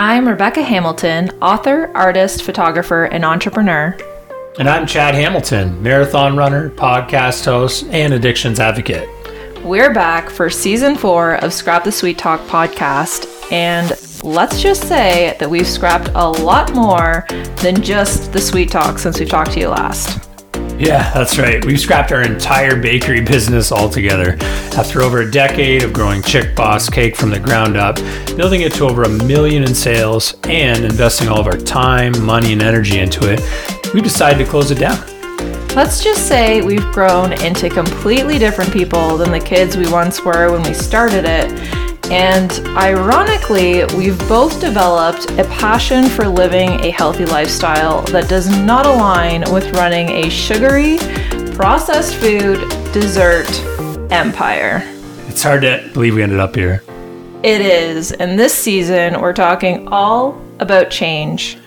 I'm Rebecca Hamilton, author, artist, photographer, and entrepreneur. And I'm Chad Hamilton, marathon runner, podcast host, and addictions advocate. We're back for season four of Scrap the Sweet Talk podcast, and let's just say that we've scrapped a lot more than just the sweet talk since we've talked to you last. Yeah, that's right. We've scrapped our entire bakery business altogether. After over a decade of growing Chick Boss cake from the ground up, building it to over a million in sales, and investing all of our time, money, and energy into it, we decided to close it down. Let's just say we've grown into completely different people than the kids we once were when we started it and ironically, we've both developed a passion for living a healthy lifestyle that does not align with running a sugary, processed food, dessert empire. It's hard to believe we ended up here. It is. And this season, we're talking all about change.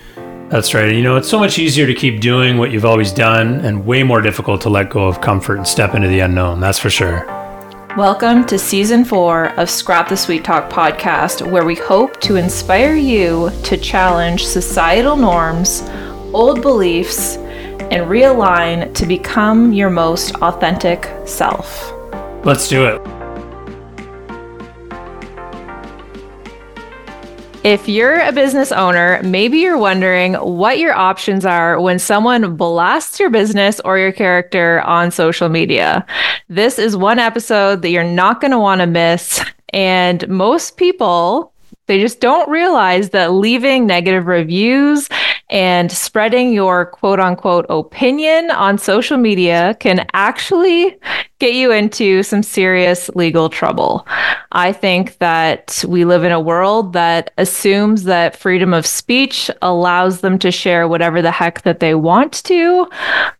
That's right. You know, it's so much easier to keep doing what you've always done and way more difficult to let go of comfort and step into the unknown. That's for sure. Welcome to season four of Scrap the Sweet Talk podcast, where we hope to inspire you to challenge societal norms, old beliefs, and realign to become your most authentic self. Let's do it. If you're a business owner, maybe you're wondering what your options are when someone blasts your business or your character on social media. This is one episode that you're not going to want to miss. And most people, they just don't realize that leaving negative reviews and spreading your quote unquote opinion on social media can actually get you into some serious legal trouble. I think that we live in a world that assumes that freedom of speech allows them to share whatever the heck that they want to.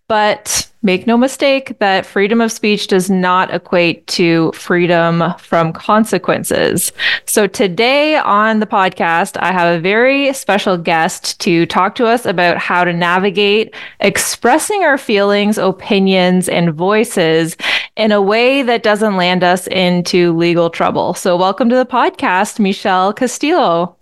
But make no mistake that freedom of speech does not equate to freedom from consequences. So today on the podcast, I have a very special guest to talk to us about how to navigate expressing our feelings, opinions, and voices in a way that doesn't land us into legal trouble. So welcome to the podcast, Michel Castillo.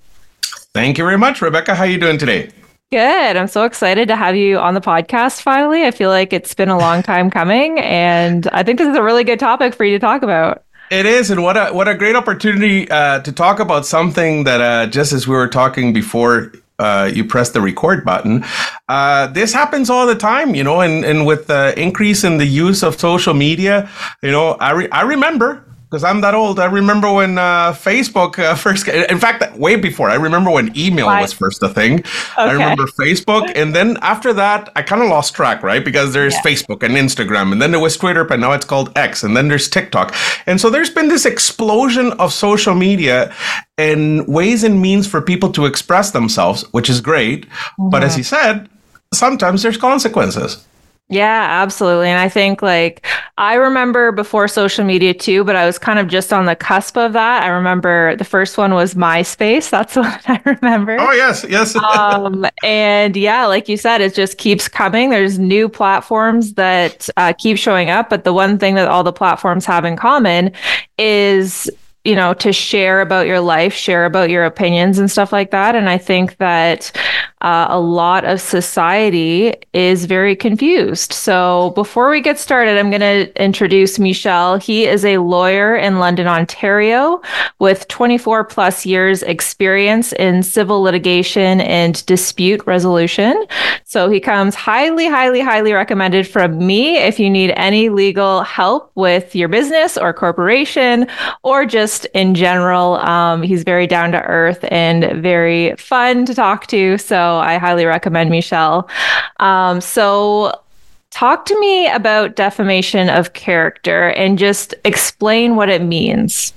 Thank you very much, Rebecca. How are you doing today? Good. I'm so excited to have you on the podcast finally. I feel like it's been a long time coming, and I think this is a really good topic for you to talk about. It is, and what a what a great opportunity uh, to talk about something that uh, just as we were talking before. Uh, you press the record button. Uh, this happens all the time, you know, and, and with the increase in the use of social media, you know, I, re- I remember because I'm that old. I remember when uh, Facebook uh, first. In fact, way before. I remember when email was first a thing. Okay. I remember Facebook, and then after that, I kind of lost track, right? Because there's yeah. Facebook and Instagram, and then there was Twitter, but now it's called X, and then there's TikTok, and so there's been this explosion of social media and ways and means for people to express themselves, which is great. Mm-hmm. But as he said, sometimes there's consequences. Yeah, absolutely. And I think like I remember before social media too, but I was kind of just on the cusp of that. I remember the first one was MySpace. That's what I remember. Oh, yes, yes. um, and yeah, like you said, it just keeps coming. There's new platforms that uh, keep showing up. But the one thing that all the platforms have in common is you know, to share about your life, share about your opinions and stuff like that. And I think that uh, a lot of society is very confused. So before we get started, I'm going to introduce Michel. He is a lawyer in London, Ontario, with 24 plus years experience in civil litigation and dispute resolution. So he comes highly, highly, highly recommended from me if you need any legal help with your business or corporation or just in general. Um, he's very down to earth and very fun to talk to. So I highly recommend Michel. Um, so talk to me about defamation of character and just explain what it means.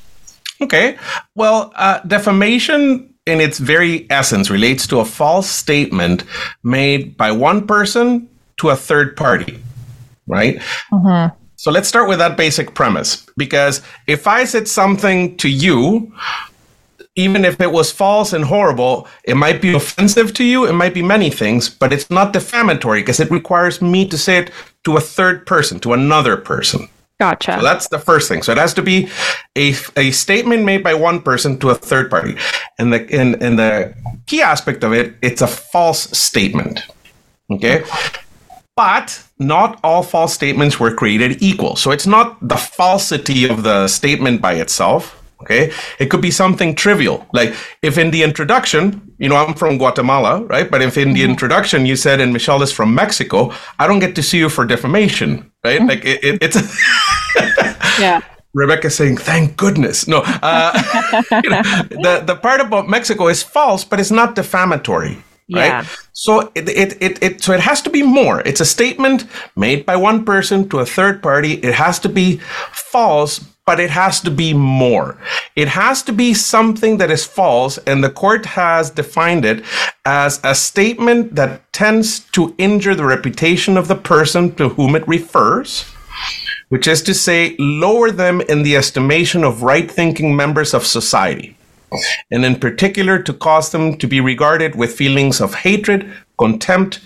Okay. Well, uh, defamation in its very essence relates to a false statement made by one person to a third party, right? Mm-hmm. So let's start with that basic premise. Because if I said something to you, even if it was false and horrible, it might be offensive to you. It might be many things, but it's not defamatory because it requires me to say it to a third person, to another person. Gotcha. So that's the first thing. So it has to be a, a statement made by one person to a third party. And the and, and the key aspect of it, it's a false statement. Okay. But not all false statements were created equal. So it's not the falsity of the statement by itself. Okay. It could be something trivial. Like if in the introduction, you know, I'm from Guatemala, right? But if in the introduction you said, and Michel is from Mexico, I don't get to see you for defamation, right? Like it, it, it's. yeah. Rebecca saying, "Thank goodness." No, uh, you know, the the part about Mexico is false, but it's not defamatory, Yeah. right? So it, it it it so it has to be more. It's a statement made by one person to a third party. It has to be false, but it has to be more. It has to be something that is false, and the court has defined it as a statement that tends to injure the reputation of the person to whom it refers which is to say, lower them in the estimation of right thinking members of society, and in particular to cause them to be regarded with feelings of hatred, contempt,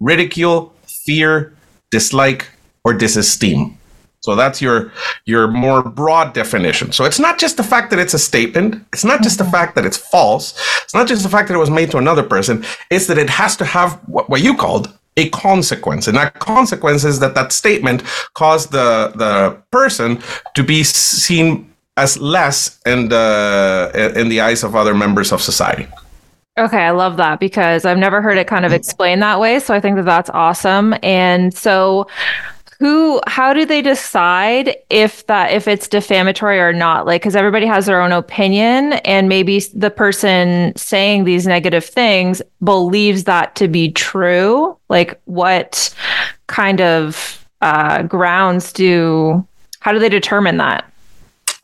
ridicule, fear, dislike, or disesteem. So that's your your more broad definition. So it's not just the fact that it's a statement. It's not just the mm-hmm. fact that it's false. It's not just the fact that it was made to another person. It's that it has to have what, what you called a consequence, and that consequence is that that statement caused the the person to be seen as less in the in the eyes of other members of society. Okay, I love that because I've never heard it kind of mm-hmm. explained that way. So I think that that's awesome. And so who how do they decide if that if it's defamatory or not? Like because everybody has their own opinion and maybe the person saying these negative things believes that to be true. Like what kind of uh, grounds do how do they determine that?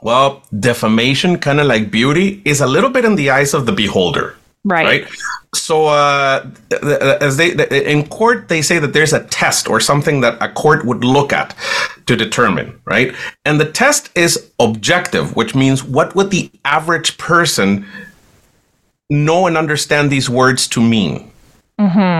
Well, defamation, kind of like beauty, is a little bit in the eyes of the beholder. Right, right? So, uh, th- th- as they th- in court, they say that there's a test or something that a court would look at to determine, right? And the test is objective, which means what would the average person know and understand these words to mean?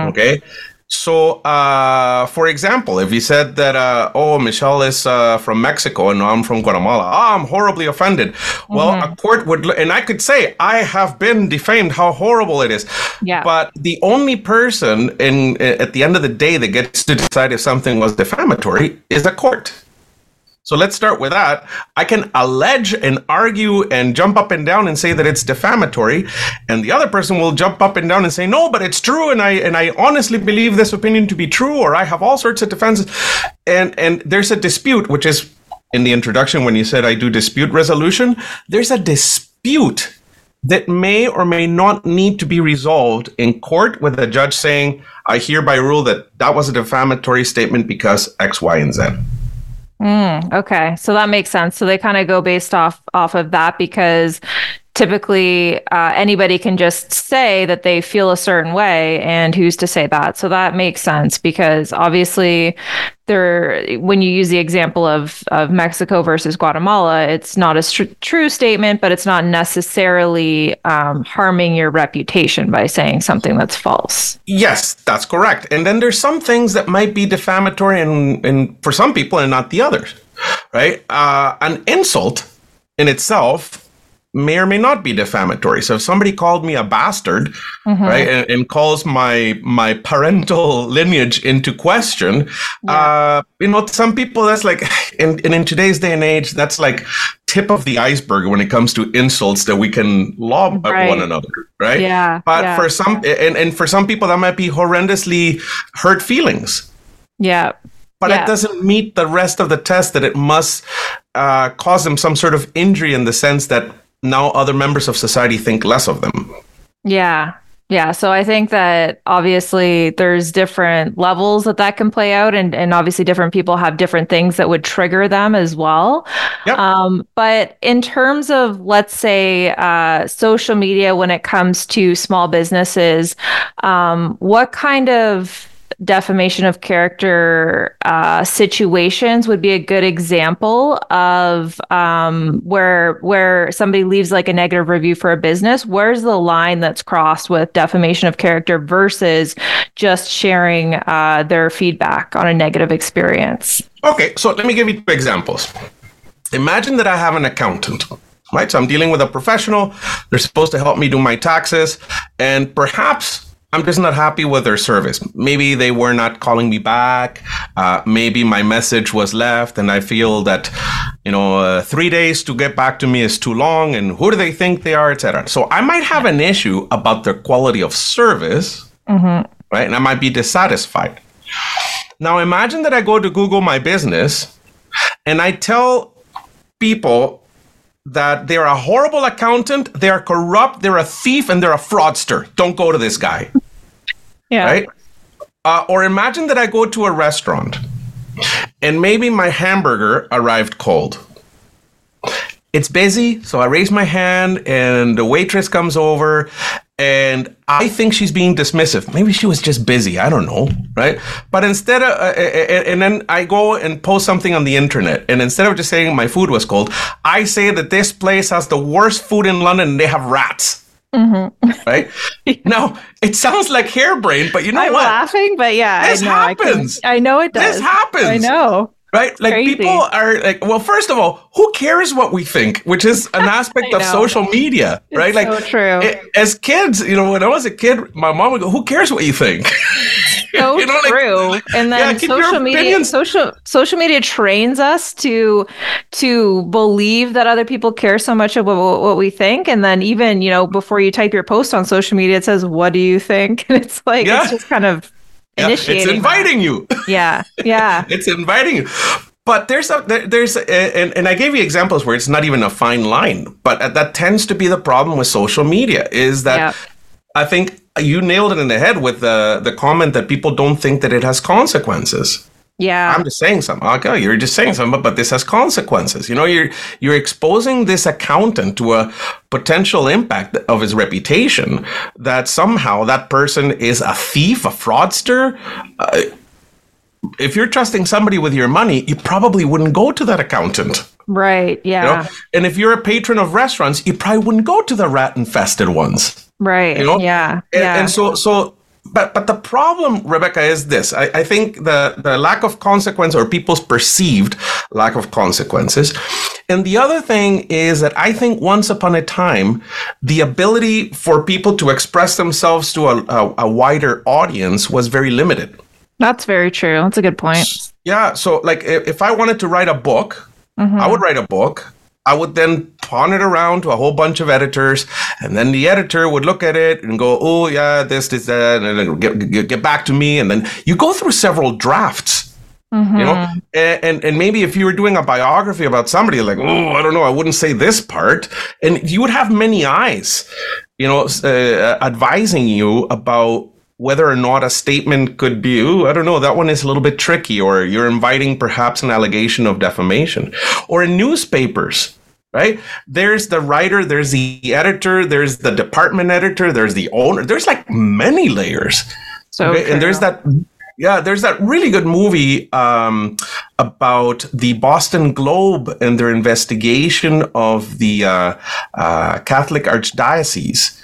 Okay. So, uh, for example, if you said that, uh, oh, Michel is uh, from Mexico and I'm from Guatemala, ah, I'm horribly offended. Well, a court would, and I could say, I have been defamed, how horrible it is. Yeah. But the only person in at the end of the day that gets to decide if something was defamatory is a court. So let's start with that. I can allege and argue and jump up and down and say that it's defamatory, and the other person will jump up and down and say no, but it's true, and I and I honestly believe this opinion to be true, or I have all sorts of defenses, and and there's a dispute, which is in the introduction when you said I do dispute resolution. There's a dispute that may or may not need to be resolved in court with a judge saying, I hereby rule that that was a defamatory statement because X, Y, and Z. Mm, okay, so that makes sense. So they kind of go based off off of that because typically uh, anybody can just say that they feel a certain way, and who's to say that? So that makes sense because obviously there, when you use the example of of Mexico versus Guatemala, it's not a true statement, but it's not necessarily um, harming your reputation by saying something that's false. Yes, that's correct. And then there's some things that might be defamatory and, and for some people and not the others, right? Uh, an insult in itself may or may not be defamatory. So if somebody called me a bastard, right, and, and calls my my parental lineage into question, uh, you know, some people that's like, and, and in today's day and age, that's like tip of the iceberg when it comes to insults that we can lob at Right. one another, right? Yeah, But yeah. for some, and, and for some people, that might be horrendously hurt feelings. Yeah. But Yeah. it doesn't meet the rest of the test that it must uh, cause them some sort of injury in the sense that now other members of society think less of them. Yeah. Yeah. So I think that obviously there's different levels that that can play out, and, and obviously different people have different things that would trigger them as well. Yep. Um, but in terms of, let's say, uh, social media, when it comes to small businesses, um, what kind of defamation of character uh, situations would be a good example of um, where where somebody leaves like a negative review for a business. Where's the line that's crossed with defamation of character versus just sharing uh, their feedback on a negative experience? Okay, so let me give you two examples. Imagine that I have an accountant right? So I'm dealing with a professional. They're supposed to help me do my taxes, and perhaps I'm just not happy with their service. Maybe they were not calling me back. Uh, maybe my message was left, and I feel that, you know, uh, three days to get back to me is too long. And who do they think they are, etc. So I might have an issue about their quality of service, mm-hmm. right? And I might be dissatisfied. Now imagine that I go to Google My Business, and I tell people that they're a horrible accountant, they're corrupt, they're a thief, and they're a fraudster. Don't go to this guy. Yeah. Right? Uh, or imagine that I go to a restaurant and maybe my hamburger arrived cold. It's busy, so I raise my hand and the waitress comes over and I think she's being dismissive. Maybe she was just busy. I don't know, right? But instead of, uh, and then I go and post something on the internet, and instead of just saying my food was cold, I say that this place has the worst food in London and they have rats. Mm-hmm. Right now, it sounds like harebrained, but you know I'm what? laughing, but yeah, this I know, happens. I, can, I know it does. This happens. I know right? Like Crazy. people are like, well, first of all, who cares what we think? Which is an aspect of social media, right? It's like, so true. it- as kids, you know, when I was a kid, my mom would go, "Who cares what you think?" so You know, like- true. and then your social media opinions- social social media trains us to to believe that other people care so much about what, what we think. And then even, you know, before you type your post on social media, it says, What do you think? And it's like Yeah. it's just kind of Yeah, initiating. it's that. inviting you. Yeah. Yeah. it's inviting you. But there's a there's a, and, and I gave you examples where it's not even a fine line, but that tends to be the problem with social media is that. I think you nailed it in the head with the the comment that people don't think that it has consequences. Yeah. I'm just saying something. Okay, you're just saying something, but this has consequences. You know, you're you're exposing this accountant to a potential impact of his reputation that somehow that person is a thief, a fraudster. Uh, if you're trusting somebody with your money, you probably wouldn't go to that accountant. right. You Yeah. know? And if you're a patron of restaurants, you probably wouldn't go to the rat infested ones. Right. You know? Yeah. And, yeah. and so so but but the problem, Rebecca, is this. I, I think the the lack of consequence or people's perceived lack of consequences. And the other thing is that I think once upon a time, the ability for people to express themselves to a, a, a wider audience was very limited. That's very true. That's a good point. Yeah. So like if, if I wanted to write a book, mm-hmm. I would write a book. I would then pawn it around to a whole bunch of editors, and then the editor would look at it and go, "Oh yeah, this, this, that," and then get, get, back to me, and then you go through several drafts. You know, and, and and maybe if you were doing a biography about somebody, like, oh, I don't know, I wouldn't say this part, and you would have many eyes, you know, uh, advising you about whether or not a statement could be, ooh, I don't know, that one is a little bit tricky, or you're inviting perhaps an allegation of defamation. Or in newspapers, right? There's the writer, there's the editor, there's the department editor, there's the owner. There's like many layers. So Okay, and there's that yeah there's that really good movie um, about the boston globe and their investigation of the uh, uh, catholic archdiocese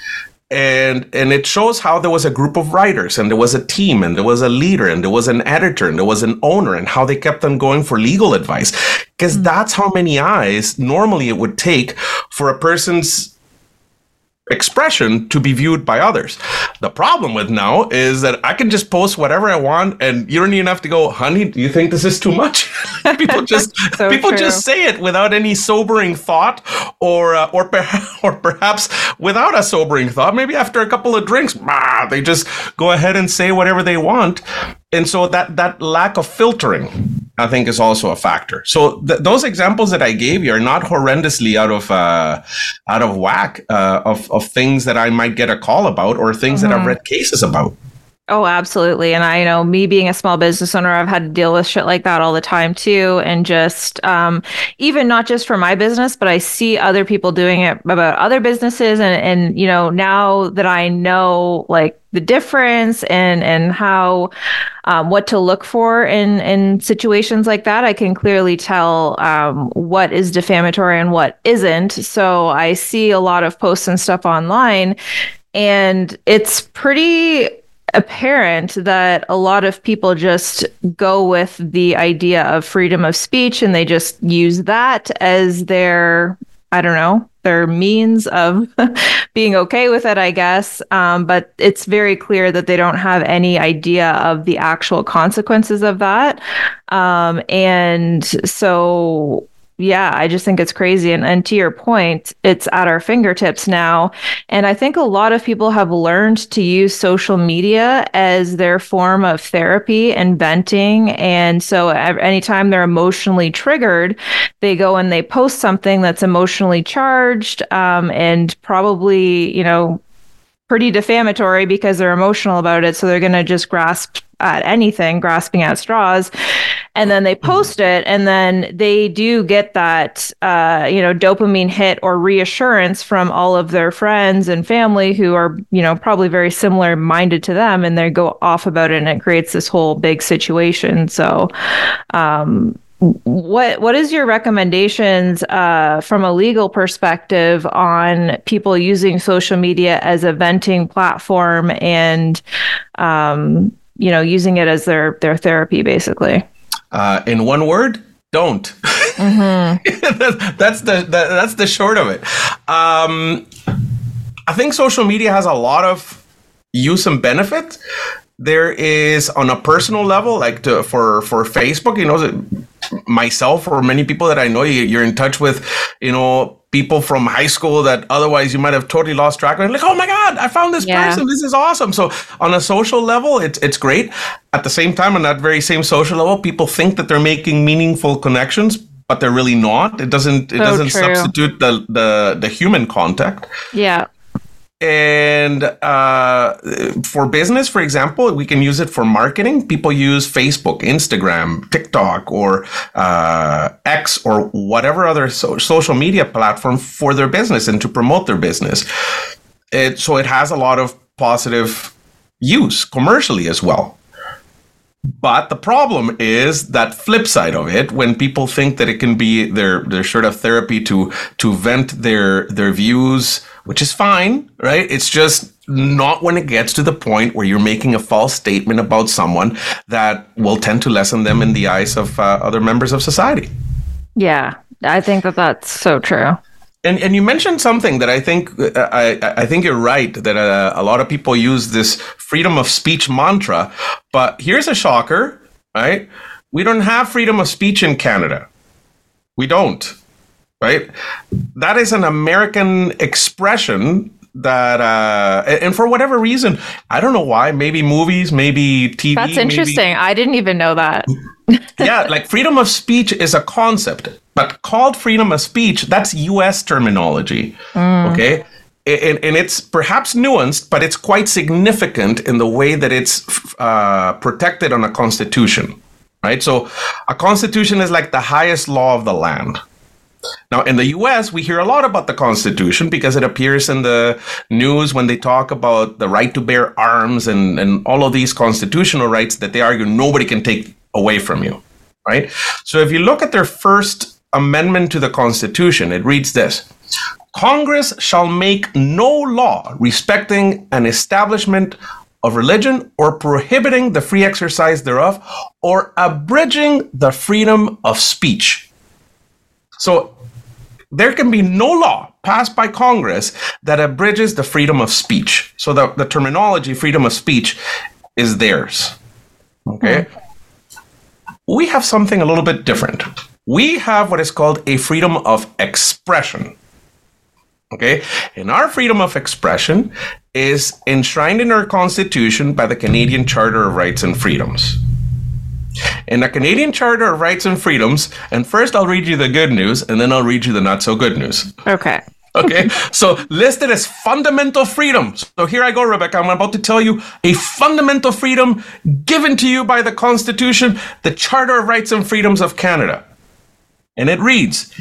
and and it shows how there was a group of writers and there was a team and there was a leader and there was an editor and there was an owner and how they kept on going for legal advice because mm. that's how many eyes normally it would take for a person's expression to be viewed by others. The problem with now is that I can just post whatever I want and you don't even have to go, honey, do you think this is too much? people just So people true. just say it without any sobering thought or uh, or per- or perhaps without a sobering thought. Maybe after a couple of drinks, bah, they just go ahead and say whatever they want. And so that that lack of filtering I think is also a factor. So th- those examples that I gave you are not horrendously out of uh, out of whack uh, of of things that I might get a call about or things that I've read cases about. Oh, absolutely. And I know me being a small business owner, I've had to deal with shit like that all the time too. And just um, even not just for my business, but I see other people doing it about other businesses. And, and, you know, now that I know like the difference and, and how, um, what to look for in, in situations like that, I can clearly tell um, what is defamatory and what isn't. So I see a lot of posts and stuff online and it's pretty apparent that a lot of people just go with the idea of freedom of speech and they just use that as their, I don't know, their means of being okay with it, I guess. Um, but it's very clear that they don't have any idea of the actual consequences of that. Um, and so yeah, I just think it's crazy. And, and to your point, it's at our fingertips now. And I think a lot of people have learned to use social media as their form of therapy and venting. And so anytime they're emotionally triggered, they go and they post something that's emotionally charged um, and probably, you know, pretty defamatory because they're emotional about it. So they're going to just grasp at anything, grasping at straws. And then they post it, and then they do get that, uh, you know, dopamine hit or reassurance from all of their friends and family who are, you know, probably very similar minded to them, and they go off about it, and it creates this whole big situation. So, um, what what is your recommendations uh, from a legal perspective on people using social media as a venting platform and um, you know using it as their their therapy basically? Uh, in one word don't. Mm-hmm. that's the that, that's the short of it. Um, i think social media has a lot of use and benefit there is on a personal level like to, for for facebook you know myself or many people that i know you're in touch with you know people from high school that otherwise you might have totally lost track of. Like, oh my God, I found this yeah. person. This is awesome. So on a social level, it's it's great. At the same time, on that very same social level, people think that they're making meaningful connections, but they're really not. It doesn't it so doesn't true. substitute the, the the human contact. Yeah. And uh, for business, for example, we can use it for marketing. People use Facebook, Instagram, TikTok, or uh, X, or whatever other so- social media platform for their business and to promote their business. It, so it has a lot of positive use commercially as well. But the problem is that flip side of it, when people think that it can be their their sort of therapy to to vent their their views, which is fine, right? It's just not when it gets to the point where you're making a false statement about someone that will tend to lessen them in the eyes of uh, other members of society. Yeah, I think that that's so true. And and you mentioned something that I think uh, I I think you're right that uh, a lot of people use this freedom of speech mantra, but here's a shocker, right? We don't have freedom of speech in Canada. We don't, right? That is an American expression that uh and for whatever reason i don't know why maybe movies maybe tv that's interesting maybe, i didn't even know that yeah like freedom of speech is a concept but called freedom of speech that's us terminology mm. okay and, and, it's perhaps nuanced but it's quite significant in the way that it's uh, protected on a constitution right so a constitution is like the highest law of the land now, in the US, we hear a lot about the Constitution because it appears in the news when they talk about the right to bear arms and, and all of these constitutional rights that they argue nobody can take away from you, right? So, if you look at their first amendment to the Constitution, it reads this Congress shall make no law respecting an establishment of religion or prohibiting the free exercise thereof or abridging the freedom of speech so there can be no law passed by Congress that abridges the freedom of speech. So the, the terminology freedom of speech is theirs. Okay. Mm-hmm. We have something a little bit different. We have what is called a freedom of expression. Okay. And our freedom of expression is enshrined in our Constitution by the Canadian Charter of Rights and Freedoms in the Canadian Charter of Rights and Freedoms. And first, I'll read you the good news, and then I'll read you the not so good news. Okay. Okay, so listed as fundamental freedom. So here I go, Rebecca. I'm about to tell you a fundamental freedom given to you by the Constitution, the Charter of Rights and Freedoms of Canada. And it reads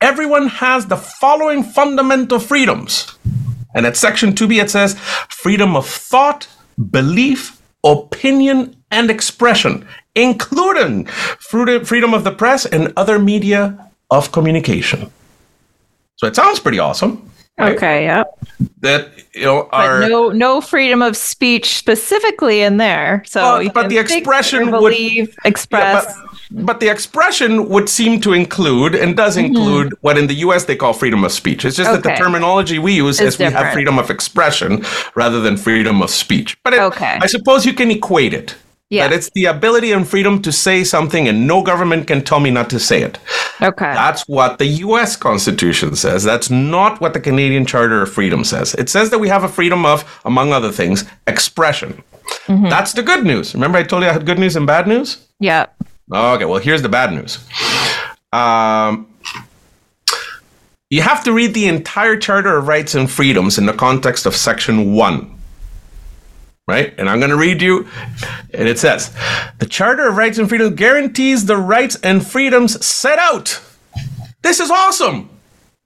Everyone has the following fundamental freedoms. And at section 2b, it says freedom of thought, belief, opinion, and expression, including freedom of the press and other media of communication. So it sounds pretty awesome. Right? Okay, yeah. That you know are but no no freedom of speech specifically in there. So well, but the expression believe, would, express. Yeah, but, but, the expression would seem to include and does mm-hmm. include mm-hmm. what in the U.S. they call freedom of speech. It's just okay. that the terminology we use is we have freedom of expression rather than freedom of speech. But it, okay. I suppose you can equate it. Yeah. That it's the ability and freedom to say something and no government can tell me not to say it. Okay. That's what the US Constitution says. That's not what the Canadian Charter of Freedom says. It says that we have a freedom of, among other things, expression. Mm-hmm. That's the good news. Remember I told you I had good news and bad news? Yeah. Okay, well, here's the bad news. Um, you have to read the entire Charter of Rights and Freedoms in the context of Section 1 right? And I'm going to read you, and it says The Charter of Rights and Freedoms guarantees the rights and freedoms set out. This is awesome.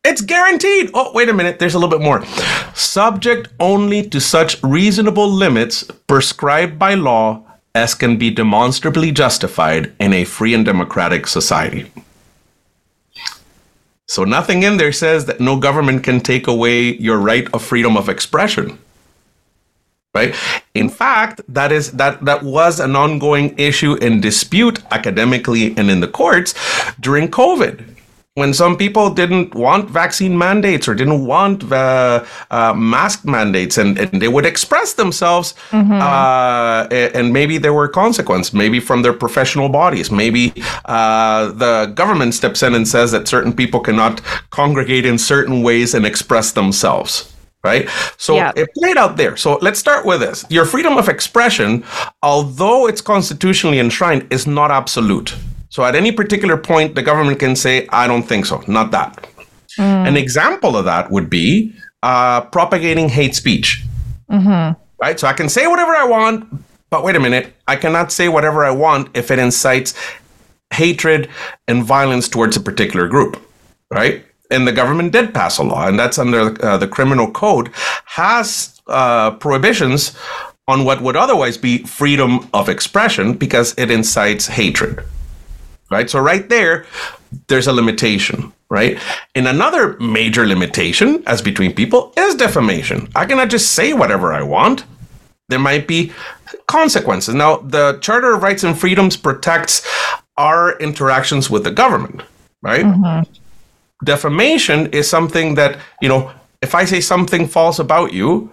It's guaranteed. Oh, wait a minute. There's a little bit more. Subject only to such reasonable limits prescribed by law as can be demonstrably justified in a free and democratic society. So, nothing in there says that no government can take away your right of freedom of expression right in fact that is that that was an ongoing issue and dispute academically and in the courts during covid when some people didn't want vaccine mandates or didn't want uh, uh, mask mandates and, and, they would express themselves mm-hmm. uh, and maybe there were consequences maybe from their professional bodies maybe uh, the government steps in and says that certain people cannot congregate in certain ways and express themselves right? So yeah. it played out there. So let's start with this. Your freedom of expression, although it's constitutionally enshrined, is not absolute. So at any particular point, the government can say, I don't think so, not that. Mm. An example of that would be uh, propagating hate speech. Mm-hmm. Right? So I can say whatever I want, but wait a minute, I cannot say whatever I want if it incites hatred and violence towards a particular group. Right? And the government did pass a law, and that's under uh, the criminal code, has uh, prohibitions on what would otherwise be freedom of expression because it incites hatred. Right? So, right there, there's a limitation, right? And another major limitation, as between people, is defamation. I cannot just say whatever I want. There might be consequences. Now, the Charter of Rights and Freedoms protects our interactions with the government, right? Mm-hmm defamation is something that, you know, if I say something false about you,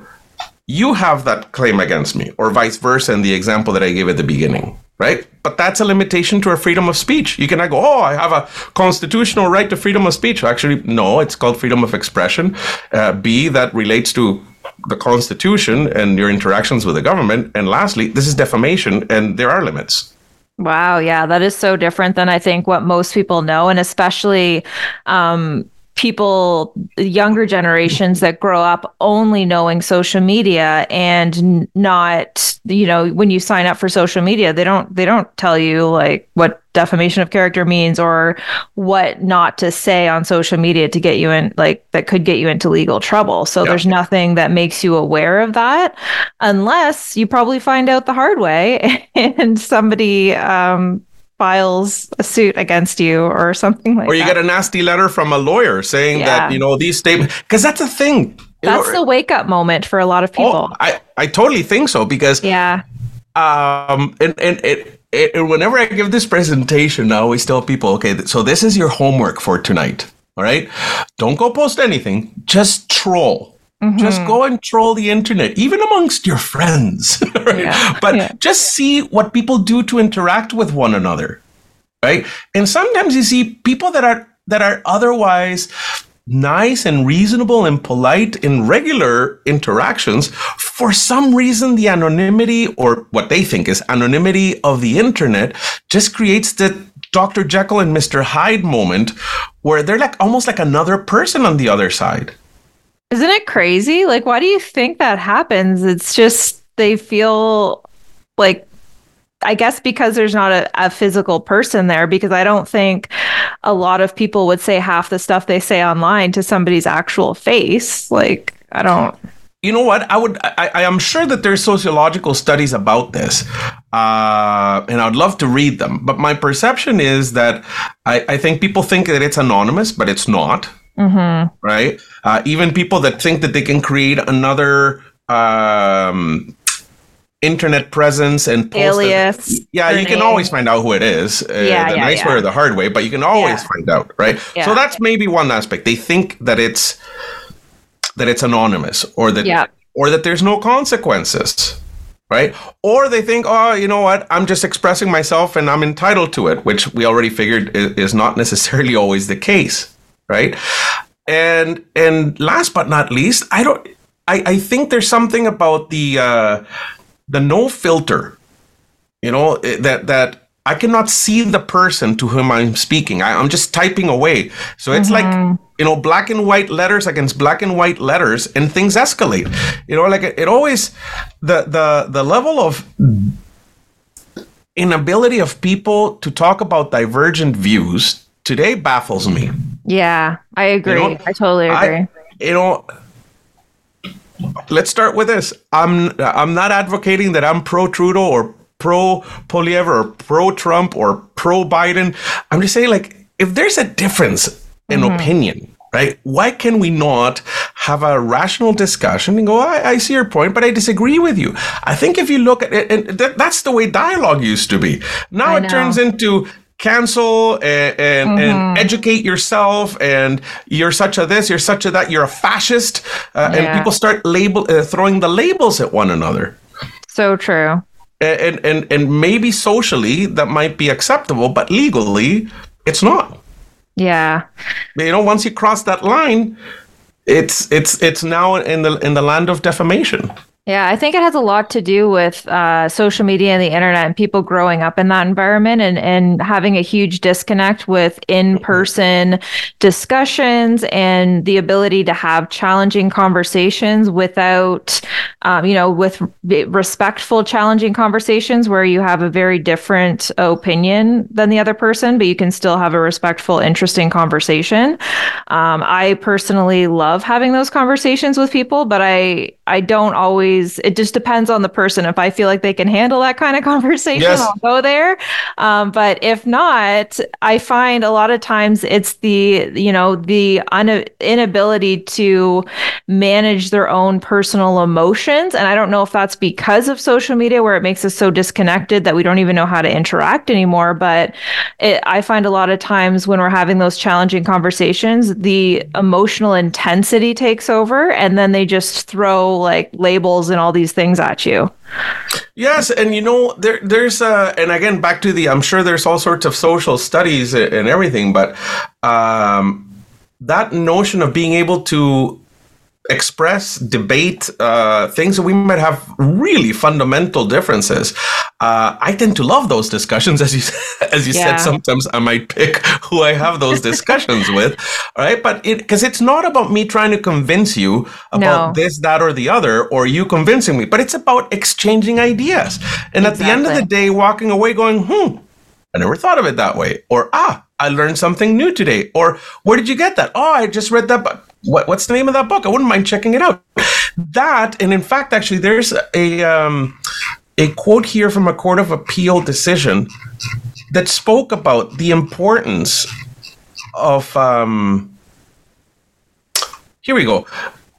you have that claim against me, or vice versa in the example that I gave at the beginning, right? But that's a limitation to our freedom of speech. You cannot go, oh, I have a constitutional right to freedom of speech. Actually, no, it's called freedom of expression. Uh, B, that relates to the Constitution and your interactions with the government. And lastly, this is defamation, and there are limits. Wow, yeah, that is so different than I think what most people know, and especially um, people younger generations that grow up only knowing social media and not you know when you sign up for social media they don't they don't tell you like what defamation of character means or what not to say on social media to get you in like that could get you into legal trouble. So there's nothing that makes you aware of that unless you probably find out the hard way and somebody um files a suit against you or something like that. Or you that. get a nasty letter from a lawyer saying yeah. that, you know, these statements, because that's a thing. That's know, the wake up moment for a lot of oh, people. Oh, I, I totally think so because, yeah. Um, and, and it, it, whenever I give this presentation, I always tell people, okay, so this is your homework for tonight. All right. Don't go post anything, just troll. Mm-hmm. Just go and troll the internet, even amongst your friends. Right? Yeah. But yeah. just see what people do to interact with one another. Right. And sometimes you see people that are that are otherwise nice and reasonable and polite in regular interactions, for some reason, the anonymity or what they think is anonymity of the internet just creates the Dr. Jekyll and Mr. Hyde moment where they're like almost like another person on the other side. Isn't it crazy? Like, why do you think that happens? It's just they feel like I guess because there's not a, a, physical person there, because I don't think a lot of people would say half the stuff they say online to somebody's actual face. Like, I don't. You know what? I would. I, I am sure that there's sociological studies about this, uh, and I'd love to read them. But my perception is that I, I think people think that it's anonymous, but it's not. Mm-hmm. Right? Uh, even people that think that they can create another um, internet presence and alias. yeah, you can always find out who it is. Uh, yeah, the yeah, nice yeah. way or the hard way, but you can always find out, right? So that's maybe one aspect. They think that it's that it's anonymous or that yeah. or that there's no consequences. Right? Or they think, oh, you know what? I'm just expressing myself and I'm entitled to it, which we already figured is not necessarily always the case. Right? And and last but not least, I don't I, I think there's something about the uh, the no filter, you know, eh, that that I cannot see the person to whom I'm speaking. I, am just typing away. So it's mm-hmm. like you know, black and white letters against black and white letters, and things escalate. You know, like it, it always the the the level of inability of people to talk about divergent views today baffles me. Yeah, I agree. You know, I totally agree. I, you know let's start with this. I'm I'm not advocating that I'm pro Trudeau or pro Poilievre or pro Trump or pro Biden. I'm just saying like if there's a difference in mm-hmm. opinion, right? Why can we not have a rational discussion and go, I, I, see your point, but I disagree with you. I think if you look at it, and th- that's the way dialogue used to be. Now it turns into cancel and and, mm-hmm. and, educate yourself and you're such a this you're such a that you're a fascist uh, yeah. and people start label uh, throwing the labels at one another. So true. And, and and maybe socially that might be acceptable but legally it's not. Yeah. You know once you cross that line it's it's it's now in the in the land of defamation yeah, I think it has a lot to do with uh, social media and the internet and people growing up in that environment and, and having a huge disconnect with in person discussions and the ability to have challenging conversations without, um, you know, with respectful, challenging conversations where you have a very different opinion than the other person, but you can still have a respectful, interesting conversation. Um, I personally love having those conversations with people, but I, I don't always, it just depends on the person. If I feel like they can handle that kind of conversation, yes. I'll go there. Um, but if not, I find a lot of times it's the, you know, the un- inability to manage their own personal emotions. And I don't know if that's because of social media where it makes us so disconnected that we don't even know how to interact anymore. But it, I find a lot of times when we're having those challenging conversations, the emotional intensity takes over and then they just throw like labels and all these things at you. Yes, and you know there there's uh and again back to the I'm sure there's all sorts of social studies and everything, but um that notion of being able to express, debate uh, things that we might have really fundamental differences. Uh, I tend to love those discussions, as you as you yeah. said. Sometimes I might pick who I have those discussions with, right? But it because it's not about me trying to convince you about no. this, that, or the other, or you convincing me, but it's about exchanging ideas. And exactly. at the end of the day, walking away going, "Hmm, I never thought of it that way," or "Ah." I learned something new today. Or where did you get that? Oh, I just read that book what, what's the name of that book? I wouldn't mind checking it out. That, and in fact, actually, there's a um, a quote here from a court of appeal decision that spoke about the importance of. Um, here we go.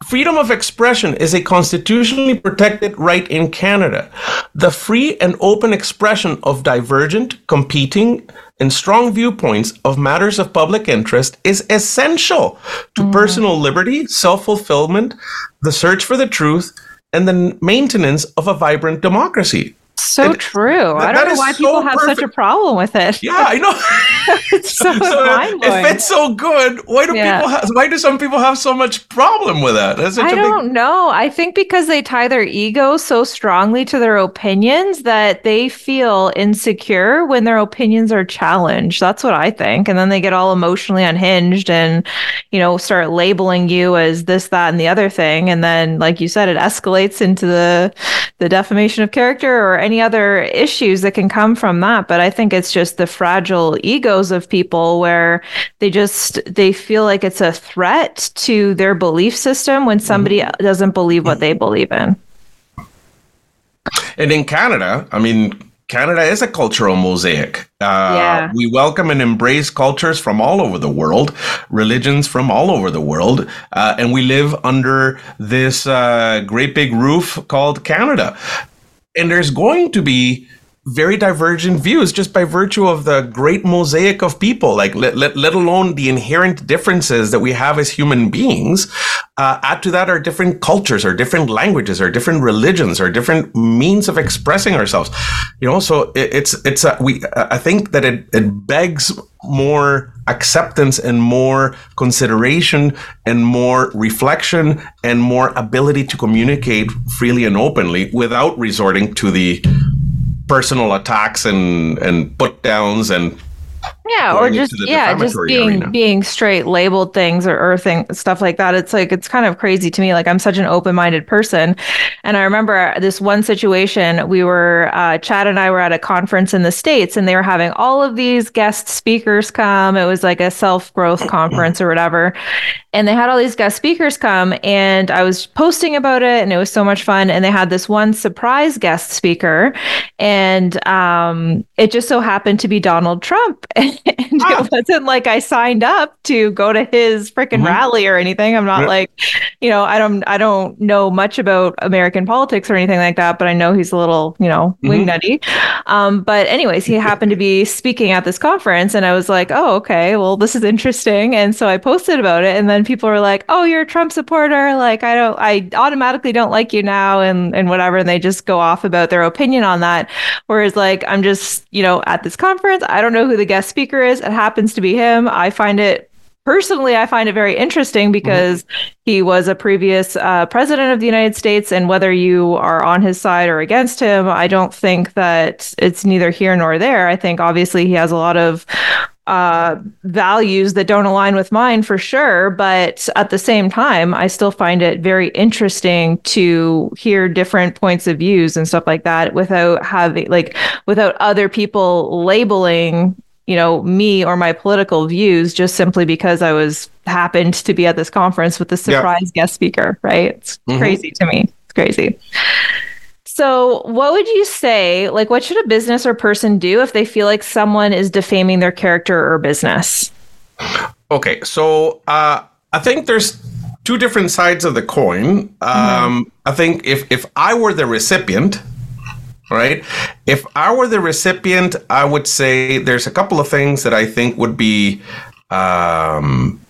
Freedom of expression is a constitutionally protected right in Canada. The free and open expression of divergent, competing, and strong viewpoints of matters of public interest is essential to mm. personal liberty, self fulfillment, the search for the truth, and the maintenance of a vibrant democracy. So And true. I don't know why so people have such a problem with it. Yeah, I know. it's so, So, blowing. if it's so good, why do Yeah. people? Ha- why do some people have so much problem with that? I a big. don't know. I think because they tie their ego so strongly to their opinions that they feel insecure when their opinions are challenged. That's what I think. And then they get all emotionally unhinged and, you know, start labeling you as this, that, and the other thing. And then, like you said, it escalates into the the defamation of character or any other issues that can come from that. But I think it's just the fragile egos of people where they just they feel like it's a threat to their belief system when somebody doesn't believe what they believe in. And in Canada, I mean, Canada is a cultural mosaic. Uh, Yeah. We welcome and embrace cultures from all over the world, religions from all over the world, uh, and we live under this uh, great big roof called Canada. And there's going to be very divergent views just by virtue of the great mosaic of people, like let, let, let alone the inherent differences that we have as human beings. Uh, add to that our different cultures, our different languages, our different religions, our different means of expressing ourselves. You know, so it, it's it's a, we. I think that it it begs more acceptance and more consideration and more reflection and more ability to communicate freely and openly without resorting to the personal attacks and and put downs and Yeah, or just yeah, just being arena. being straight labeled things or, or thing stuff like that. It's like it's kind of crazy to me. Like I'm such an open minded person, and I remember this one situation. We were uh, Chad and I were at a conference in the states, and they were having all of these guest speakers come. It was like a self growth conference or whatever, and they had all these guest speakers come, and I was posting about it, and it was so much fun. And they had this one surprise guest speaker, and um, it just so happened to be Donald Trump. and it wasn't like I signed up to go to his freaking Mhm. rally or anything. I'm not Yeah. like, you know, I don't I don't know much about American politics or anything like that, but I know he's a little, you know, Mhm. wingnutty. Um, but anyways, he happened to be speaking at this conference and I was like, oh, okay, well, this is interesting. And so I posted about it and then people were like, oh, you're a Trump supporter. Like, I don't, I automatically don't like you now and, and whatever. And they just go off about their opinion on that. Whereas like, I'm just, you know, at this conference, I don't know who the guest speaker is. It happens to be him. I find it personally, I find it very interesting because he was a previous uh, president of the United States. And whether you are on his side or against him, I don't think that it's neither here nor there. I think obviously he has a lot of uh, values that don't align with mine for sure. But at the same time, I still find it very interesting to hear different points of views and stuff like that without having, like, without other people labeling you know me or my political views just simply because I was happened to be at this conference with the Yeah. surprise guest speaker, right? It's Mhm. crazy to me. It's crazy. So, what would you say? Like, what should a business or person do if they feel like someone is defaming their character or business? Okay, so uh, I think there's two different sides of the coin. Um, I think if if I were the recipient, right? If I were the recipient, I would say there's a couple of things that I think would be um,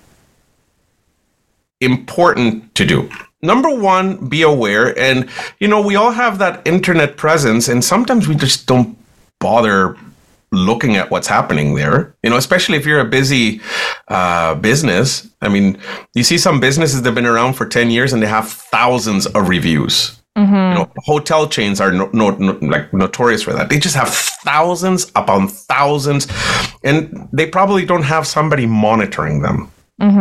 important to do. Number one, be aware, and you know we all have that internet presence, and sometimes we just don't bother looking at what's happening there. You know, especially if you're a busy uh, business. I mean, you see some businesses that've been around for ten years and they have thousands of reviews. You know, hotel chains are no, no, no, like notorious for that. They just have thousands upon thousands, and they probably don't have somebody monitoring them,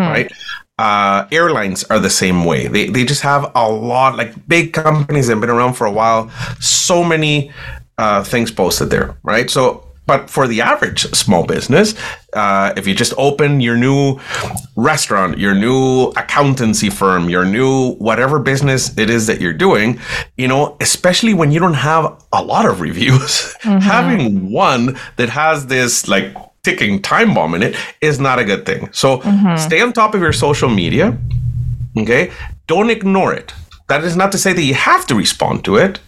right? Uh, airlines are the same way. They they just have a lot, like big companies that have been around for a while. So many uh, things posted there, right? So. But for the average small business, uh, if you just open your new restaurant, your new accountancy firm, your new whatever business it is that you're doing, you know, especially when you don't have a lot of reviews, having one that has this like ticking time bomb in it is not a good thing. So stay on top of your social media. Okay. Don't ignore it. That is not to say that you have to respond to it,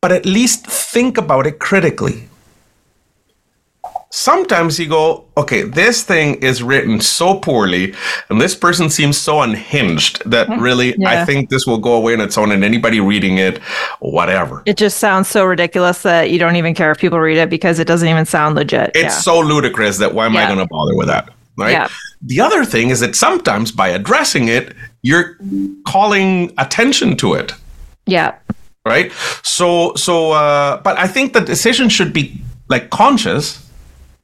but at least think about it critically. Sometimes you go, okay, this thing is written so poorly, and this person seems so unhinged that really Yeah. I think this will go away on its own, and anybody reading it, whatever. It just sounds so ridiculous that you don't even care if people read it because it doesn't even sound legit. It's yeah. so ludicrous that why am I going to bother with that? Right. Yeah. The other thing is that sometimes by addressing it, you're calling attention to it. yeah. right so so uh but i think the decision should be like conscious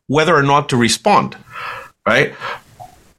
whether or not to respond right?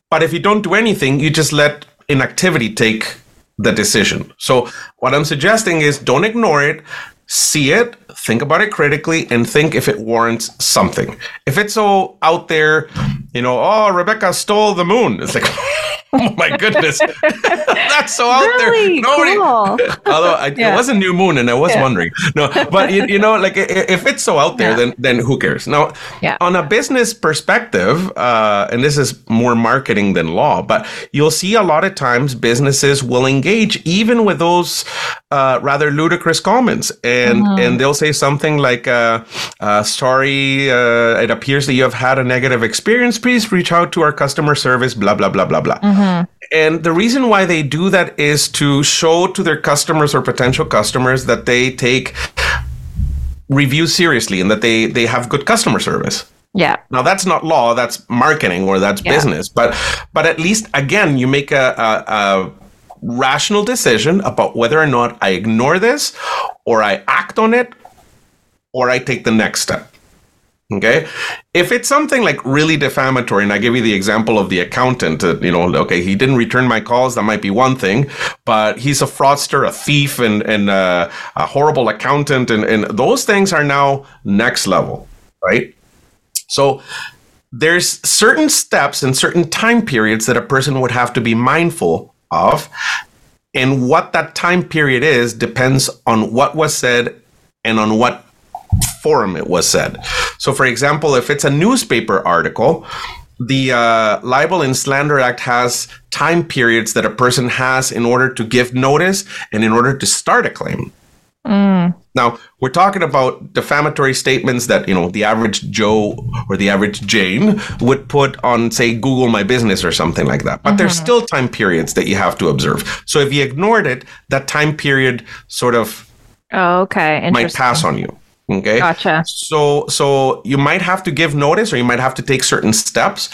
But if you don't do anything you just let inactivity take the decision. So what i'm suggesting is don't ignore it see it think about it critically and think if it warrants something. If it's so out there you know oh rebecca stole the moon it's like oh my goodness that's so out Really? there nobody Cool. Although I, Yeah. it was a new moon, and I was Yeah. wondering. No, but you, you know, like if it's so out there, Yeah. then then who cares? Now, Yeah. on a business perspective, uh, and this is more marketing than law, but you'll see a lot of times businesses will engage even with those uh, rather ludicrous comments, and Mm-hmm. and they'll say something like, uh, uh, "Sorry, uh, it appears that you have had a negative experience. Please reach out to our customer service." Blah blah blah blah blah. And the reason why they do that is to show to their customers or potential customers that they take reviews seriously and that they they have good customer service. Yeah. Now that's not law, that's marketing or that's Yeah. business. But but at least again you make a, a, a rational decision about whether or not I ignore this or I act on it or I take the next step. Okay. If it's something like really defamatory, and I give you the example of the accountant, uh, you know, okay, he didn't return my calls, that might be one thing, but he's a fraudster, a thief, and, and uh, a horrible accountant, and, and those things are now next level, right? So there's certain steps and certain time periods that a person would have to be mindful of. And what that time period is depends on what was said and on what forum it was said. So, for example, if it's a newspaper article, the uh, Libel and Slander Act has time periods that a person has in order to give notice and in order to start a claim. Now, we're talking about defamatory statements that, you know, the average Joe or the average Jane would put on, say, Google My Business or something like that. But there's still time periods that you have to observe. So if you ignored it, that time period sort of Oh, okay. might pass on you. Okay. Gotcha. So so you might have to give notice or you might have to take certain steps.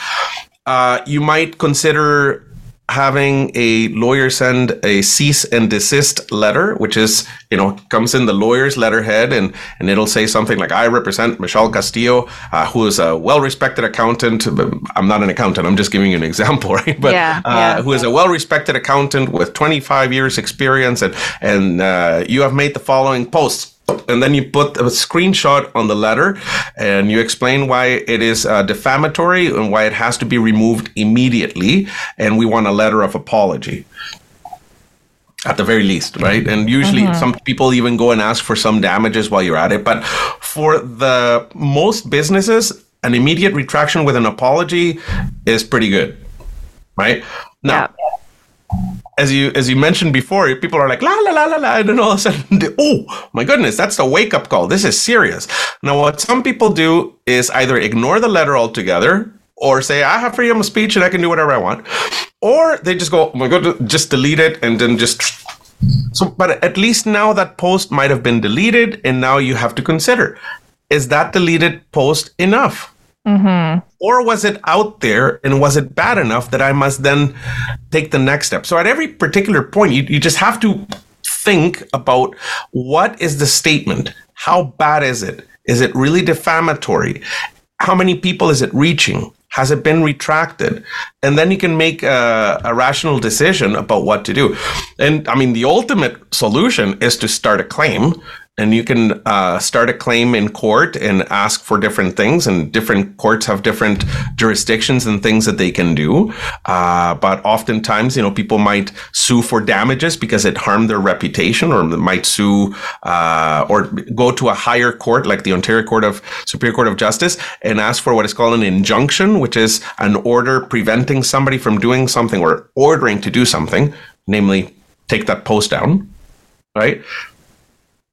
Uh, you might consider having a lawyer send a cease and desist letter, which is, you know, comes in the lawyer's letterhead and, and it'll say something like, I represent Michel Castillo, uh, who is a well-respected accountant. But I'm not an accountant. I'm just giving you an example, right? But Yeah, uh, yeah. who is a well-respected accountant with 25 years experience and, and uh, you have made the following posts and then you put a screenshot on the letter and you explain why it is uh, defamatory and why it has to be removed immediately and we want a letter of apology. At the very least right? And usually some people even go and ask for some damages while you're at it but for the most businesses an immediate retraction with an apology is pretty good right? Now Yeah. As you as you mentioned before, people are like la la la la la, and then all of a sudden, oh my goodness, that's the wake up call. This is serious. Now, what some people do is either ignore the letter altogether, or say I have freedom of speech and I can do whatever I want, or they just go, oh my god, just delete it and then just. So, but at least now that post might have been deleted, and now you have to consider: is that deleted post enough? Mm-hmm. or was it out there and was it bad enough that I must then take the next step? So at every particular point, you, you just have to think about what is the statement? How bad is it? Is it really defamatory? How many people is it reaching? Has it been retracted? And then you can make a, a rational decision about what to do. And I mean, the ultimate solution is to start a claim and you can uh, start a claim in court and ask for different things and different courts have different jurisdictions and things that they can do. Uh, but oftentimes you know people might sue for damages because it harmed their reputation or might sue uh, or go to a higher court like the ontario court of superior court of justice and ask for what is called an injunction which is an order preventing somebody from doing something or ordering to do something namely take that post down right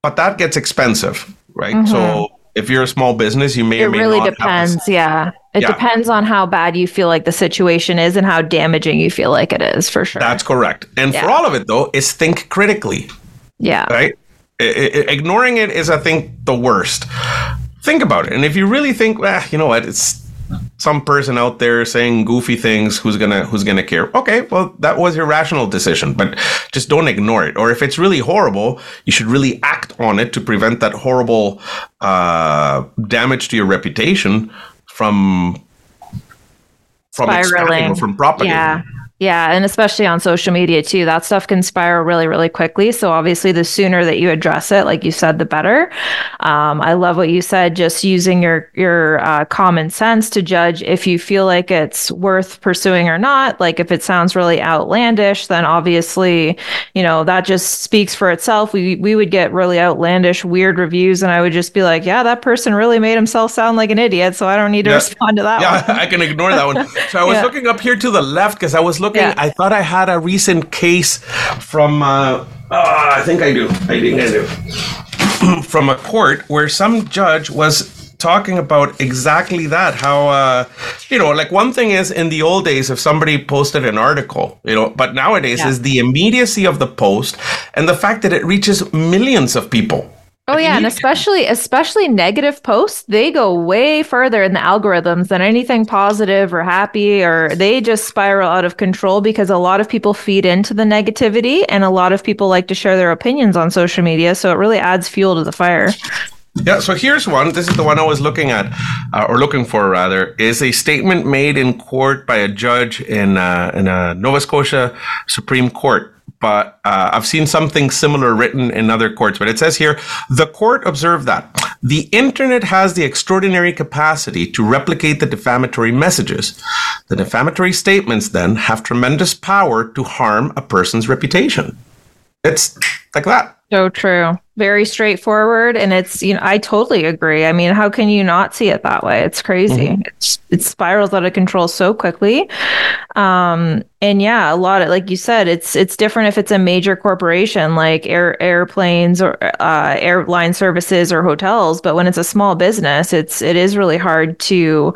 but that gets expensive, right? So mm-hmm. if you're a small business, you may it or may really not depends. Yeah. It Yeah. depends on how bad you feel like the situation is and how damaging you feel like it is for sure. That's correct. And for all of it though, is think critically. yeah. right? I- I- ignoring it is, I think, the worst. Think about it, and if you really think, well, you know what, it's some person out there saying goofy things. Who's gonna Who's gonna care? Okay, well, that was your rational decision, but just don't ignore it. Or if it's really horrible, you should really act on it to prevent that horrible uh, damage to your reputation from from Spiraling. or from propagating. Yeah. Yeah. And especially on social media too, that stuff can spiral really, really quickly. So obviously, the sooner that you address it, like you said, the better. Um, I love what you said, just using your, your uh, common sense to judge if you feel like it's worth pursuing or not. Like if it sounds really outlandish, then obviously, you know, that just speaks for itself. We, we would get really outlandish, weird reviews. And I would just be like, yeah, that person really made himself sound like an idiot. So I don't need to Yeah. respond to that yeah, one. I can ignore that one. So I was Yeah. looking up here to the left because I was looking. Yeah. I thought I had a recent case from. Uh, uh, I think I do. I think I do. from a court where some judge was talking about exactly that. How uh, you know, like one thing is in the old days, if somebody posted an article, you know, but nowadays Yeah. is the immediacy of the post and the fact that it reaches millions of people. Oh yeah, and especially especially negative posts, they go way further in the algorithms than anything positive or happy or they just spiral out of control because a lot of people feed into the negativity and a lot of people like to share their opinions on social media, so it really adds fuel to the fire. Yeah, so here's one. This is the one I was looking at, uh, or looking for rather, is a statement made in court by a judge in uh, in a Nova Scotia Supreme Court. But uh, I've seen something similar written in other courts. But it says here, the court observed that the internet has the extraordinary capacity to replicate the defamatory messages. The defamatory statements then have tremendous power to harm a person's reputation. It's like that. So true. Very straightforward and it's you know I totally agree. I mean, how can you not see it that way? It's crazy. It's it spirals out of control so quickly. Um and yeah, a lot of like you said, it's it's different if it's a major corporation like air airplanes or uh, airline services or hotels, but when it's a small business, it's it is really hard to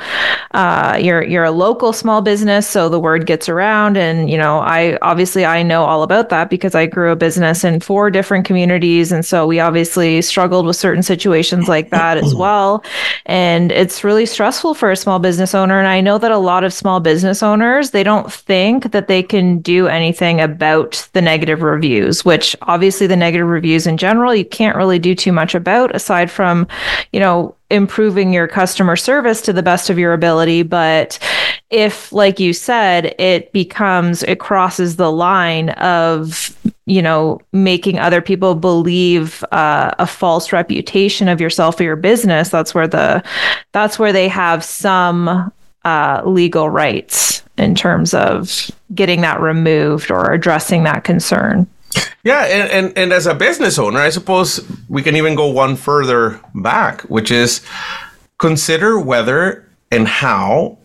uh, you're you're a local small business, so the word gets around, and you know I obviously I know all about that because I grew a business in four different communities, and so we obviously struggled with certain situations like that as well, and it's really stressful for a small business owner, and I know that a lot of small business owners they don't think that they can do anything about the negative reviews, which obviously the negative reviews in general you can't really do too much about aside from, you know, improving your customer service to the best of your ability. But if, like you said, it becomes, it crosses the line of, you know, making other people believe uh, a false reputation of yourself or your business, that's where the, that's where they have some uh, legal rights in terms of getting that removed or addressing that concern. Yeah, and, and, and as a business owner, I suppose we can even go one further back, which is consider whether and how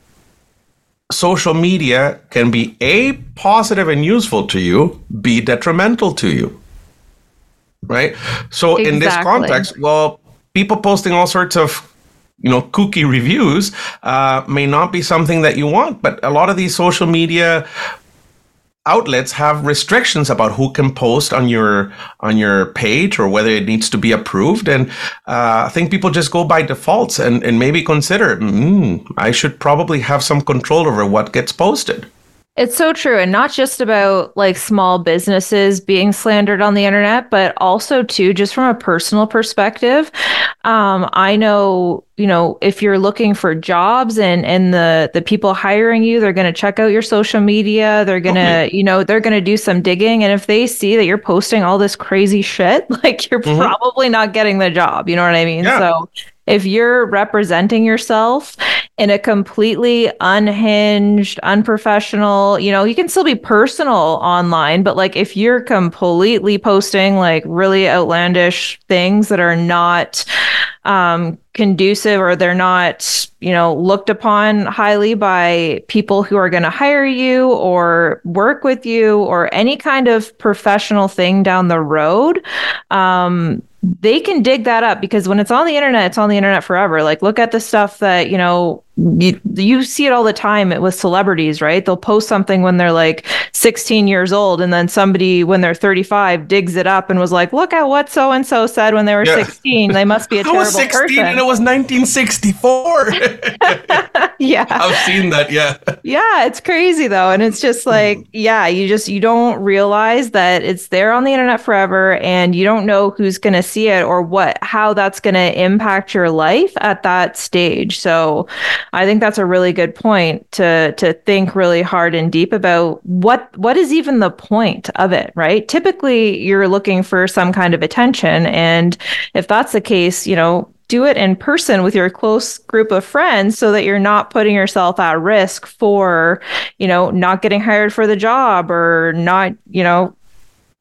social media can be A, positive and useful to you, B, detrimental to you. Right? So in this context, well, people posting all sorts of you know kooky reviews uh, may not be something that you want but a lot of these social media outlets have restrictions about who can post on your on your page or whether it needs to be approved. And uh, i think people just go by defaults and, and maybe consider mm, i should probably have some control over what gets posted It's so true. And not just about like small businesses being slandered on the internet, but also, too, just from a personal perspective. Um, I know, you know, if you're looking for jobs and, and the, the people hiring you, they're going to check out your social media. They're going to, you know, they're going to do some digging. And if they see that you're posting all this crazy shit, like you're probably not getting the job. You know what I mean? Yeah. So if you're representing yourself in a completely unhinged, unprofessional, you know, you can still be personal online, but like if you're completely posting like really outlandish things that are not um, conducive or they're not, you know, looked upon highly by people who are going to hire you or work with you or any kind of professional thing down the road, um, they can dig that up because when it's on the internet, it's on the internet forever. Like, look at the stuff that, you know, you, you see it all the time with celebrities, right? They'll post something when they're like 16 years old, and then somebody, when they're 35, digs it up and was like, look at what so and so said when they were yeah. 16. They must be a terrible I was 16 person. and it was 1964. yeah. I've seen that. Yeah. Yeah. It's crazy though. And it's just like, hmm. yeah, you just, you don't realize that it's there on the internet forever and you don't know who's going to see it or what, how that's going to impact your life at that stage. So, I think that's a really good point to to think really hard and deep about what what is even the point of it, right? Typically, you're looking for some kind of attention, and if that's the case, you know, do it in person with your close group of friends so that you're not putting yourself at risk for, you know, not getting hired for the job or not, you know,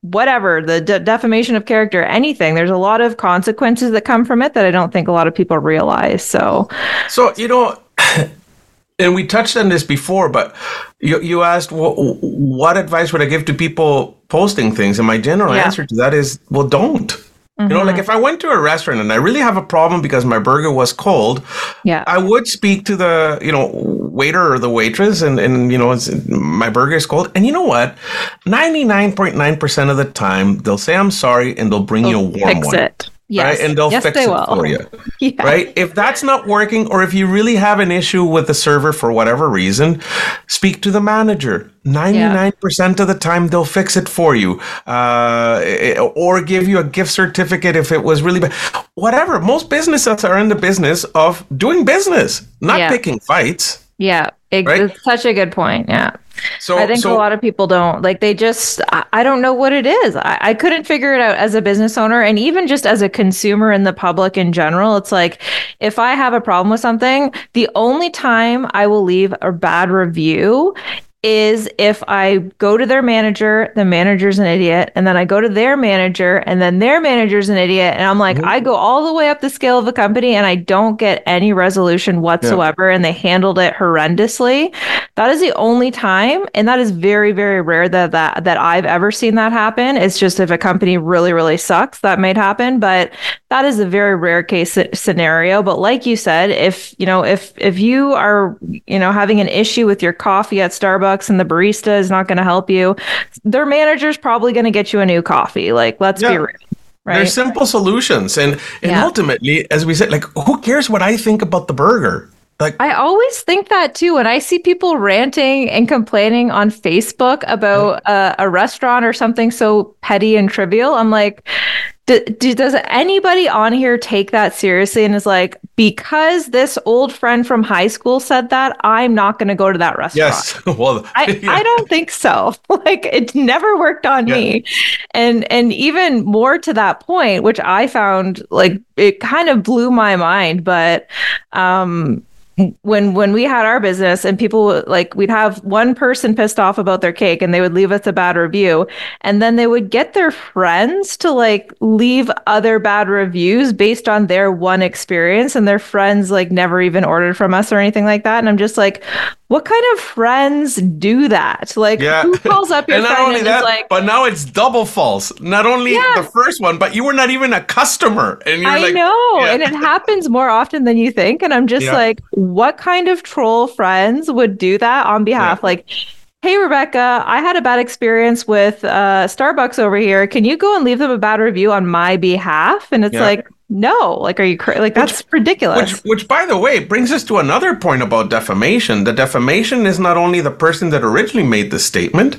whatever the de- defamation of character anything there's a lot of consequences that come from it that i don't think a lot of people realize so so you know and we touched on this before, but you, you asked what, what advice would I give to people posting things, and my general yeah. answer to that is, well, don't. Mm-hmm. You know, like mm-hmm. if I went to a restaurant and I really have a problem because my burger was cold, yeah, I would speak to the you know waiter or the waitress, and and you know my burger is cold, and you know what, ninety nine point nine percent of the time they'll say I'm sorry and they'll bring they'll you a warm fix one. It. Yes. Right? And they'll yes, fix they it will. for you. yeah. Right? If that's not working, or if you really have an issue with the server for whatever reason, speak to the manager. 99% yeah. of the time, they'll fix it for you. Uh, or give you a gift certificate if it was really bad. Whatever. Most businesses are in the business of doing business, not yeah. picking fights. Yeah. It, right? It's such a good point. Yeah. So I think so, a lot of people don't like they just I, I don't know what it is. I, I couldn't figure it out as a business owner and even just as a consumer in the public in general. It's like if I have a problem with something, the only time I will leave a bad review is if I go to their manager, the manager's an idiot, and then I go to their manager, and then their manager's an idiot, and I'm like, mm-hmm. I go all the way up the scale of the company, and I don't get any resolution whatsoever, yeah. and they handled it horrendously. That is the only time, and that is very, very rare that that that I've ever seen that happen. It's just if a company really, really sucks, that might happen, but that is a very rare case scenario. But like you said, if you know, if if you are you know having an issue with your coffee at Starbucks Starbucks and the barista is not going to help you, their manager's probably going to get you a new coffee. Like, let's yeah. be real. Right? They're simple solutions. And and yeah. ultimately, as we said, like who cares what I think about the burger? Like I always think that too. When I see people ranting and complaining on Facebook about uh, a restaurant or something so petty and trivial, I'm like, do, do, does anybody on here take that seriously and is like, because this old friend from high school said that, I'm not going to go to that restaurant? Yes. Well, I, yeah. I don't think so. like it never worked on yeah. me. And and even more to that point, which I found like it kind of blew my mind, but um when when we had our business and people like we'd have one person pissed off about their cake and they would leave us a bad review and then they would get their friends to like leave other bad reviews based on their one experience and their friends like never even ordered from us or anything like that and i'm just like what kind of friends do that? Like, yeah. who calls up your and friend and that, like, but now it's double false. Not only yeah. the first one, but you were not even a customer, and you're I like, know, yeah. and it happens more often than you think. And I'm just like, what kind of troll friends would do that on behalf? Like, hey Rebecca, I had a bad experience with uh, Starbucks over here. Can you go and leave them a bad review on my behalf? And it's like, no like are you cra- like that's which, ridiculous which, which by the way brings us to another point about defamation the defamation is not only the person that originally made the statement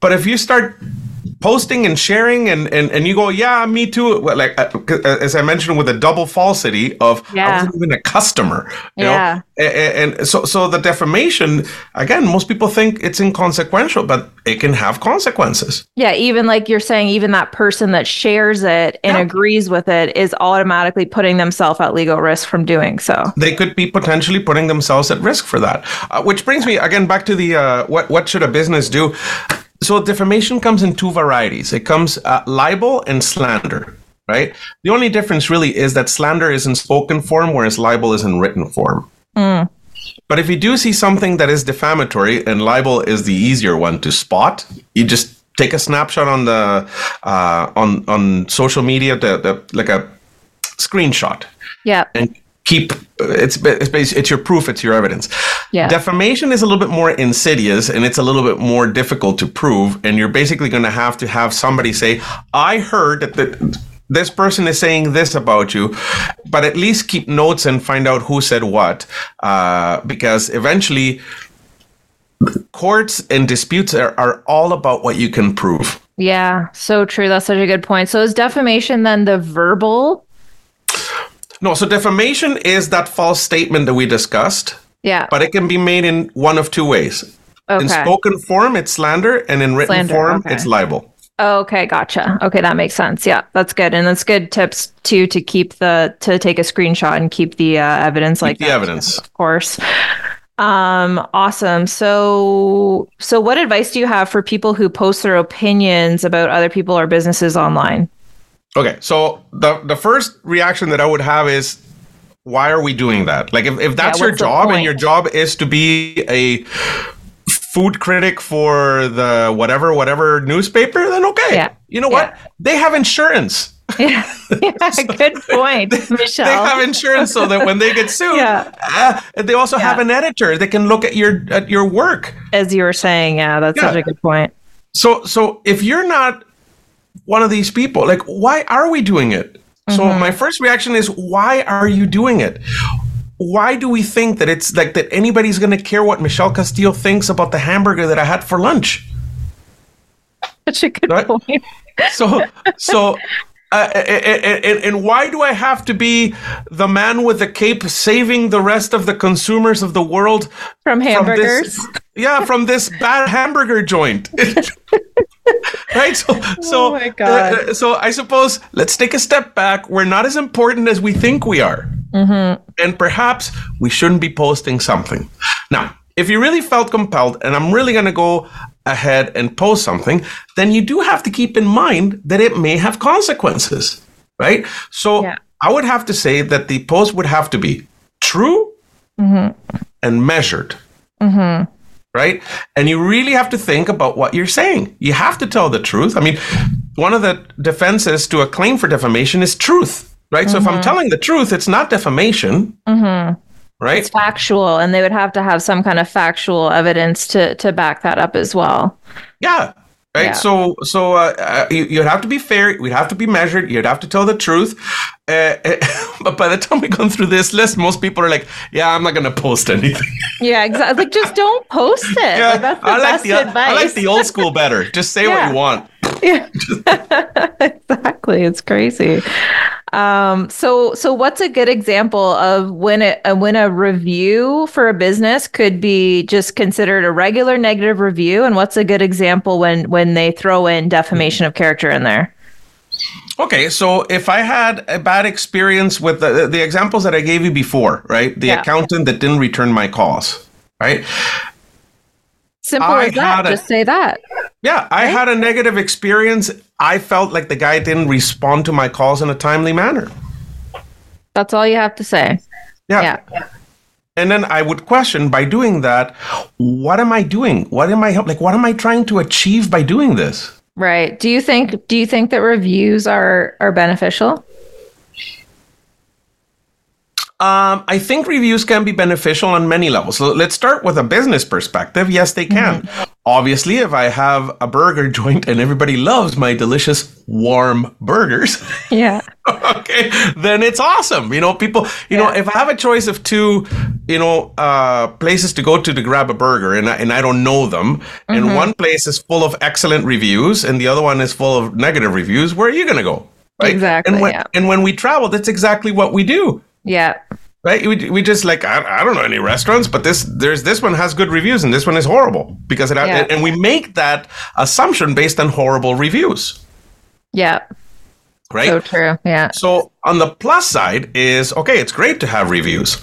but if you start posting and sharing and, and, and you go, yeah, me too. Like, uh, uh, as I mentioned with a double falsity of, yeah. I wasn't even a customer, you yeah. know? And, and, so, so the defamation, again, most people think it's inconsequential, but it can have consequences. Yeah. Even like you're saying, even that person that shares it and yeah. agrees with it is automatically putting themselves at legal risk from doing so. They could be potentially putting themselves at risk for that. Uh, which brings me again back to the, uh, what, what should a business do? So defamation comes in two varieties. It comes uh, libel and slander, right? The only difference really is that slander is in spoken form, whereas libel is in written form. Mm. But if you do see something that is defamatory, and libel is the easier one to spot, you just take a snapshot on the uh, on on social media, the, the like a screenshot, Yeah. and keep it's it's it's your proof, it's your evidence. Yeah. Defamation is a little bit more insidious and it's a little bit more difficult to prove, and you're basically going to have to have somebody say, "I heard that." The, this person is saying this about you, but at least keep notes and find out who said what, uh, because eventually courts and disputes are, are all about what you can prove. Yeah. So true. That's such a good point. So is defamation then the verbal? No, so defamation is that false statement that we discussed, Yeah. but it can be made in one of two ways. Okay. In spoken form, it's slander, and in written Slander, form, okay. it's libel. Okay, gotcha. Okay, that makes sense. Yeah, that's good, and that's good tips too to keep the to take a screenshot and keep the uh, evidence like the that, evidence. of course. Um, awesome. So, so what advice do you have for people who post their opinions about other people or businesses online? Okay, so the the first reaction that I would have is, why are we doing that? Like, if, if that's your job and your job is to be a food critic for the whatever whatever newspaper, then okay. Yeah. You know what? Yeah. They have insurance. Yeah, yeah good point, Michel. They have insurance so that when they get sued, Yeah. uh, they also have an editor that can look at your at your work. As you were saying, yeah, that's such a good point. So so if you're not one of these people, like why are we doing it? So Mm-hmm. my first reaction is why are you doing it? Why do we think that it's like that anybody's going to care what Michel Castillo thinks about the hamburger that I had for lunch? Such a good Right. point. So so uh, and, and, and why do I have to be the man with the cape saving the rest of the consumers of the world From from hamburgers. this, yeah, from this bad hamburger joint. right? So, so, Oh uh, so I suppose let's take a step back. We're not as important as we think we are, Mm-hmm. and perhaps we shouldn't be posting something. Now, if you really felt compelled, and I'm really going to go ahead and post something, then you do have to keep in mind that it may have consequences, right? So, Yeah. I would have to say that the post would have to be true mm-hmm. and measured. Mm-hmm. Right? And you really have to think about what you're saying. You have to tell the truth. I mean, one of the defenses to a claim for defamation is truth. Right? So if I'm mm-hmm. telling the truth, it's not defamation. Right? It's factual, and they would have to have some kind of factual evidence to to back that up as well. Yeah. Right. Yeah. So, so uh, uh, you, you'd have to be fair. We'd have to be measured. You'd have to tell the truth. Uh, but by the time we go through this list, most people are like, "Yeah, I'm not going to post anything." Yeah, exactly. Like, just don't post it. yeah, like, that's the I like best the advice. I like the old school better. Just say Yeah. what you want. Yeah. exactly. It's crazy. Um, so so what's a good example of when it uh, when a review for a business could be just considered a regular negative review and what's a good example when when they throw in defamation of character in there? Okay, so if I had a bad experience with the, the examples that I gave you before, right? The Yeah. accountant that didn't return my calls, right? Simple I as that. a- Just say that. Yeah, I had a negative experience. I felt like the guy didn't respond to my calls in a timely manner. That's all you have to say. Yeah. Yeah. And then I would question by doing that, what am I doing? What am I help- like what am I trying to achieve by doing this? Right. Do you think do you think that reviews are are beneficial? Um, I think reviews can be beneficial on many levels. So let's start with a business perspective. Yes, they can. Obviously, if I have a burger joint and everybody loves my delicious warm burgers, Yeah. okay, then it's awesome. You know, people, you know, if I have a choice of two, you know, uh, places to go to to grab a burger and I, and I don't know them, and one place is full of excellent reviews and the other one is full of negative reviews, where are you going to go? Right? Exactly, And when, yeah. and when we travel, that's exactly what we do Yeah. right we, we just like I, I don't know any restaurants but this there's this one has good reviews and this one is horrible because it Yeah. and we make that assumption based on horrible reviews Yeah. right So true. Yeah. so on the plus side is okay it's great to have reviews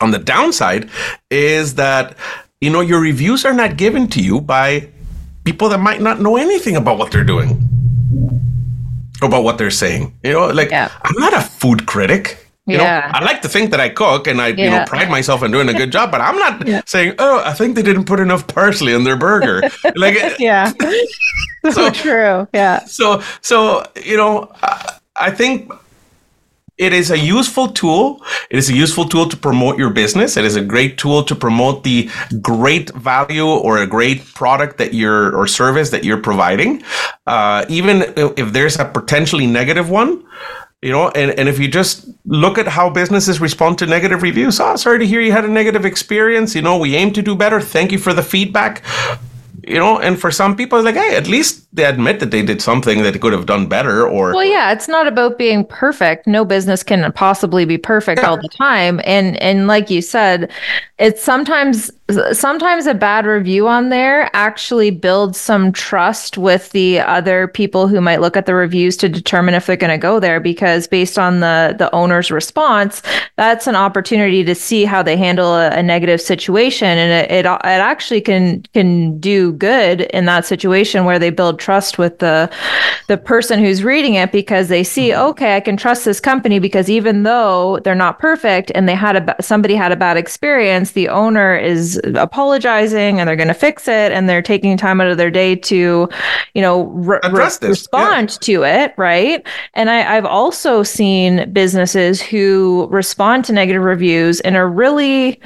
on the downside is that you know your reviews are not given to you by people that might not know anything about what they're doing about what they're saying you know like Yeah. i'm not a food critic you Yeah. know, I like to think that I cook and I, you know, pride myself in doing a good job, but I'm not Yeah. saying, "Oh, I think they didn't put enough parsley in their burger." like, Yeah. so, true. Yeah. So so you know, I think it is a useful tool. It is a useful tool to promote your business. It is a great tool to promote the great value or a great product that you're or service that you're providing. Uh, even if there's a potentially negative one, you know, and, and if you just look at how businesses respond to negative reviews, oh, sorry to hear you had a negative experience. You know, we aim to do better. Thank you for the feedback you know and for some people it's like hey at least they admit that they did something that could have done better or well yeah it's not about being perfect. No business can possibly be perfect yeah. all the time. And and like you said it's sometimes sometimes a bad review on there actually builds some trust with the other people who might look at the reviews to determine if they're going to go there because based on the the owner's response that's an opportunity to see how they handle a, a negative situation. And it, it it actually can can do good in that situation where they build trust with the the person who's reading it because they see mm-hmm. okay I can trust this company because even though they're not perfect and they had a somebody had a bad experience the owner is apologizing and they're going to fix it and they're taking time out of their day to you know re- respond yeah. to it right and I, i've also seen businesses who respond to negative reviews in a really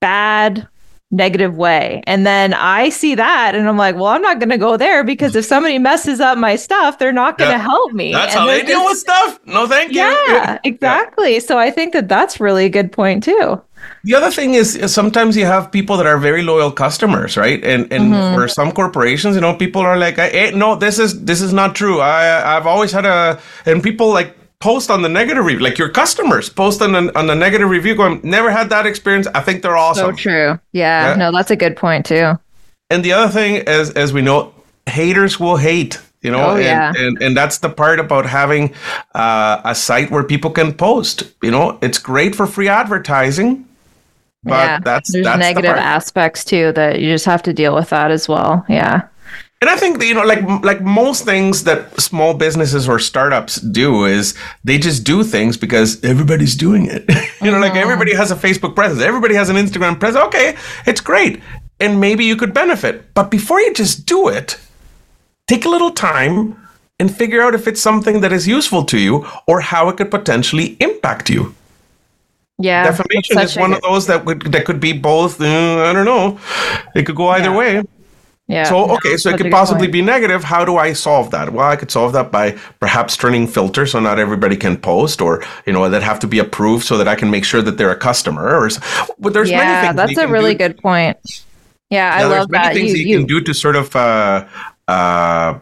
bad negative way. And then I see that and I'm like, well, I'm not going to go there because if somebody messes up my stuff, they're not going to yeah. help me. That's and how they just, deal with stuff. No, thank you. Yeah, exactly. Yeah. So I think that that's really a good point too. The other thing is, is, sometimes you have people that are very loyal customers, right? And and mm-hmm. for some corporations, you know, people are like, hey, no, this is this is not true. I I've always had a and people like post on the negative review, like your customers post on the, on the negative review, going, never had that experience. I think they're awesome. So true. Yeah, yeah. No, that's a good point too. And the other thing, as as we know, haters will hate you know oh, and, yeah. and, and that's the part about having uh, a site where people can post you know it's great for free advertising but yeah, that's there's that's negative the aspects too that you just have to deal with that as well. Yeah. And I think you know, like like most things that small businesses or startups do is they just do things because everybody's doing it. you know, like everybody has a Facebook presence, everybody has an Instagram presence. Okay, it's great, and maybe you could benefit. But before you just do it, take a little time and figure out if it's something that is useful to you or how it could potentially impact you. Yeah, defamation is one good... of those that would that could be both. Uh, I don't know. It could go either yeah. way. Yeah. So okay, so it could possibly point. be negative. How do I solve that? Well, I could solve that by perhaps turning filters so not everybody can post, or you know that have to be approved so that I can make sure that they're a customer. Or but there's yeah, many things Yeah, that's a really do. good point. Yeah, yeah I love many that. Things you, you, you can do to sort of uh, uh,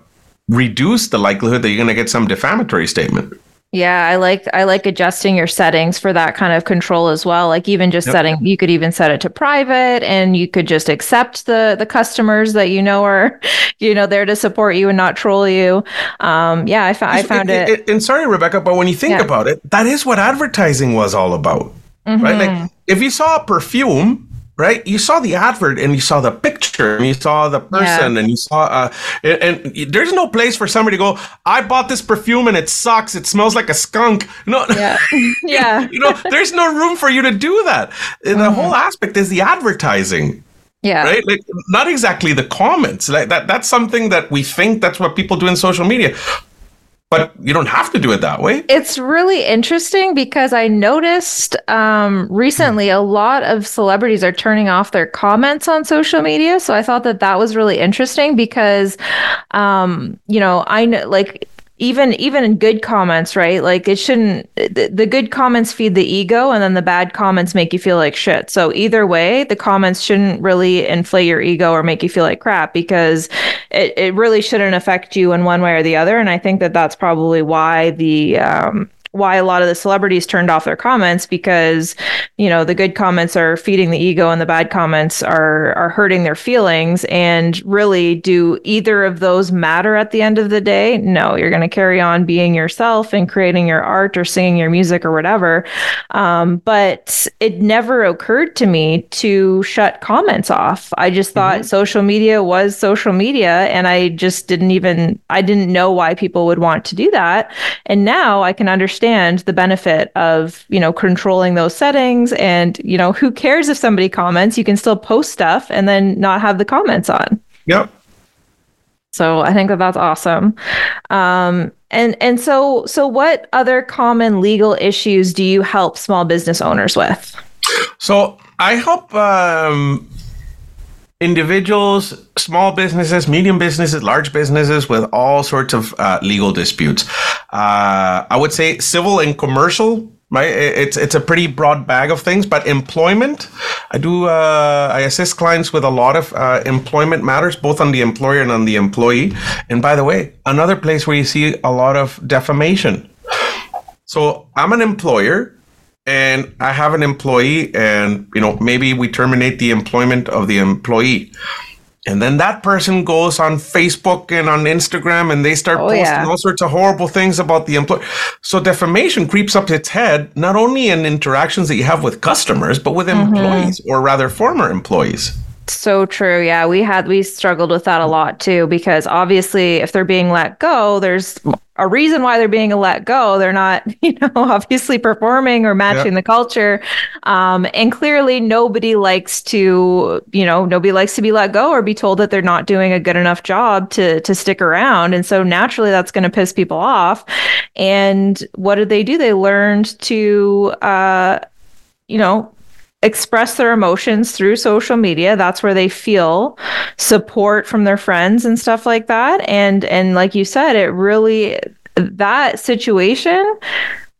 reduce the likelihood that you're going to get some defamatory statement. Yeah, I like I like adjusting your settings for that kind of control as well. Like even just yep. setting you could even set it to private and you could just accept the the customers that you know are you know there to support you and not troll you. Um yeah, I, I found it, it, it, And sorry Rebecca, but when you think yeah. about it, that is what advertising was all about. Mm-hmm. Right? Like if you saw a perfume right? You saw the advert and you saw the picture and you saw the person yeah. and you saw, uh, and, and, there's no place for somebody to go, I bought this perfume and it sucks. It smells like a skunk. No, yeah. yeah. you know, there's no room for you to do that. And mm-hmm. the whole aspect is the advertising. Yeah. Right? Like not exactly the comments. Like that that's something that we think that's what people do in social media but you don't have to do it that way. It's really interesting because I noticed um, recently a lot of celebrities are turning off their comments on social media. So I thought that that was really interesting because, um, you know, I know like even even in good comments right? Like it shouldn't the, the, good comments feed the ego and then the bad comments make you feel like shit. So either way the comments shouldn't really inflate your ego or make you feel like crap because it, it really shouldn't affect you in one way or the other. And i think that that's probably why the um, why a lot of the celebrities turned off their comments because you know the good comments are feeding the ego and the bad comments are are hurting their feelings. And really do either of those matter at the end of the day? No you're going to carry on being yourself and creating your art or singing your music or whatever. Um, but it never occurred to me to shut comments off. I just thought mm-hmm. social media was social media and i just didn't even i didn't know why people would want to do that. And now i can understand understand the benefit of you know controlling those settings and you know who cares if somebody comments you can still post stuff and then not have the comments on yep So I think that that's awesome. Um, and and so so what other common legal issues do you help small business owners with? So I help um, individuals, small businesses, medium businesses, large businesses with all sorts of uh, legal disputes. Uh, I would say civil and commercial right? It's it's a pretty broad bag of things, but employment, I do uh, I assist clients with a lot of uh, employment matters, both on the employer and on the employee. And by the way, another place where you see a lot of defamation. So I'm an employer. And I have an employee, and you know maybe we terminate the employment of the employee and then that person goes on Facebook and on Instagram and they start oh, posting yeah. all sorts of horrible things about the employee. So defamation creeps up its head, not only in interactions that you have with customers, but with mm-hmm. employees or rather former employees. So true. Yeah, we had we struggled with that a lot too because obviously if they're being let go, there's a reason why they're being let go. They're not, you know, obviously performing or matching the culture. Um, and clearly nobody likes to, you know, nobody likes to be let go or be told that they're not doing a good enough job to to stick around. And so naturally that's going to piss people off. And what did they do? They learned to uh, you know, express their emotions through social media that's where they feel support from their friends and stuff like that and and like you said it really that situation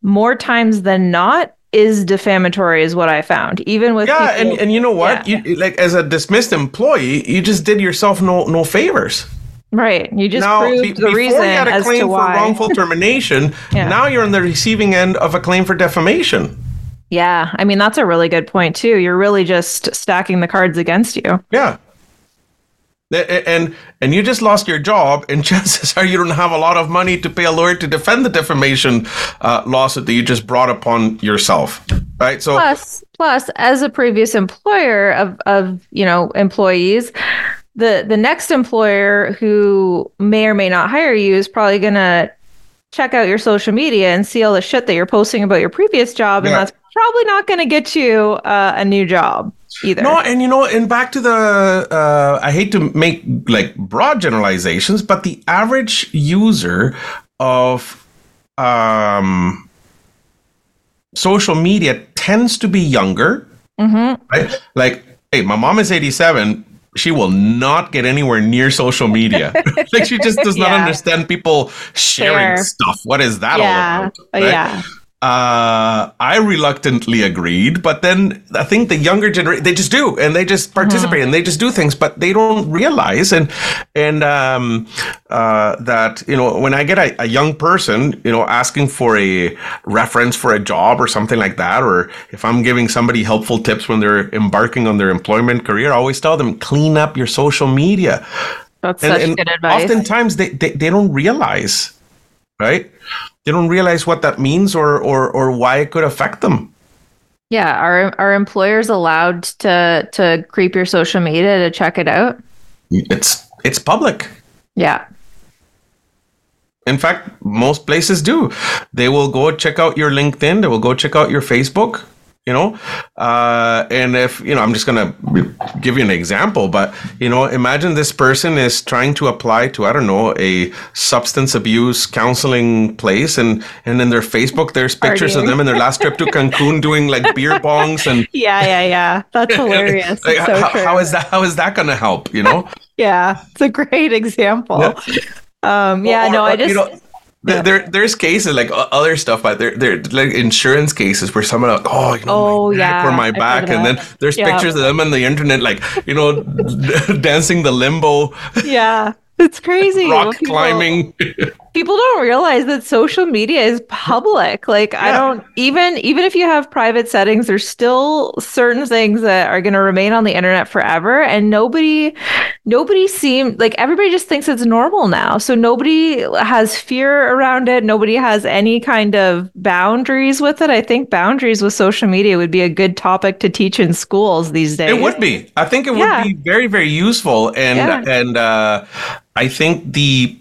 more times than not is defamatory is what i found even with yeah people, and, and you know what yeah. you like as a dismissed employee you just did yourself no no favors Right. You just now, proved be, the reason you had a claim for why. wrongful termination. yeah. Now you're on the receiving end of a claim for defamation. Yeah, I mean that's a really good point too. You're really just stacking the cards against you. Yeah. And and you just lost your job, and chances are you don't have a lot of money to pay a lawyer to defend the defamation uh, lawsuit that you just brought upon yourself, right? So plus, plus, as a previous employer of of you know employees, the the next employer who may or may not hire you is probably gonna check out your social media and see all the shit that you're posting about your previous job, and that's probably not going to get you uh, a new job either. No, and you know, and back to the, uh, I hate to make like broad generalizations, but the average user of um, social media tends to be younger. Mm-hmm. Right? Like, hey, my mom is 87 she will not get anywhere near social media. like she just does not yeah. understand people sharing Fair. stuff. What is that yeah. all about? Right? Yeah uh, I reluctantly agreed, but then I think the younger generation they just do, and they just participate, mm-hmm. and they just do things, but they don't realize and and um, uh, that you know when I get a, a, young person, you know, asking for a reference for a job or something like that, or if I'm giving somebody helpful tips when they're embarking on their employment career, I always tell them clean up your social media. That's and, such and good advice. Oftentimes they, they, they don't realize, right? They don't realize what that means or or or why it could affect them. Yeah, are are employers allowed to to creep your social media to check it out? It's it's public. Yeah. In fact, most places do. They will go check out your LinkedIn, they will go check out your Facebook, you know uh, and if you know i'm just gonna give you an example but you know imagine this person is trying to apply to i don't know a substance abuse counseling place and and in their facebook there's pictures Partying. of them in their last trip to cancun doing like beer bongs and yeah yeah yeah that's hilarious like, so how, how is that how is that gonna help you know yeah it's a great example yeah. um yeah or, no i just you know. There, there's cases like other stuff, but there, there like insurance cases where someone, like, oh, you know, oh, my yeah. or my back, and then there's yeah. pictures of them on the internet, like you know, dancing the limbo. Yeah, it's crazy. Rock people, climbing. people don't realize that social media is public. Like yeah. I don't even even if you have private settings, there's still certain things that are going to remain on the internet forever and nobody nobody seems like everybody just thinks it's normal now. So nobody has fear around it. Nobody has any kind of boundaries with it. I think boundaries with social media would be a good topic to teach in schools these days. It would be. I think it yeah. would be very very useful and yeah. and uh I think the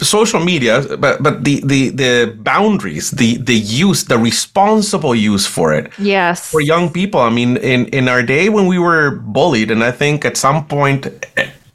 social media, but but the the the boundaries, the the use, the responsible use for it. Yes. For young people, I mean, in in our day when we were bullied, and I think at some point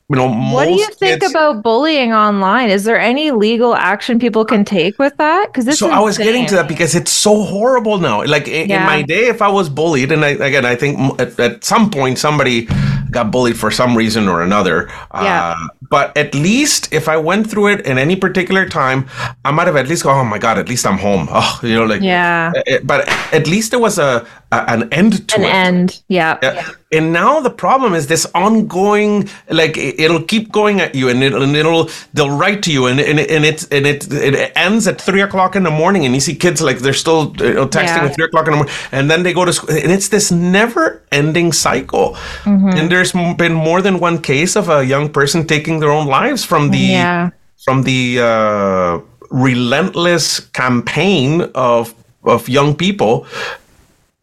you know, what do you think kids, about bullying online? Is there any legal action people can take with that? Because this. So I was getting to that because it's so horrible now. Like in, yeah. in my day, if I was bullied, and I, again, I think at, at, some point somebody got bullied for some reason or another. Yeah. Uh, but at least if I went through it in any particular time, I might have at least gone, oh my God, at least I'm home. Oh, you know, like, yeah. Eh, eh, but at least there was a, a an end to an it. An end. Yeah. yeah. And now the problem is this ongoing, like it'll keep going at you and it'll, and it'll they'll write to you and, and, and, it, and it, it ends at three o'clock in the morning and you see kids like they're still texting yeah. at three o'clock in the morning and then they go to school and it's this never ending cycle. Mm-hmm. And there's been more than one case of a young person taking their own lives from the, yeah. from the, uh, relentless campaign of of young people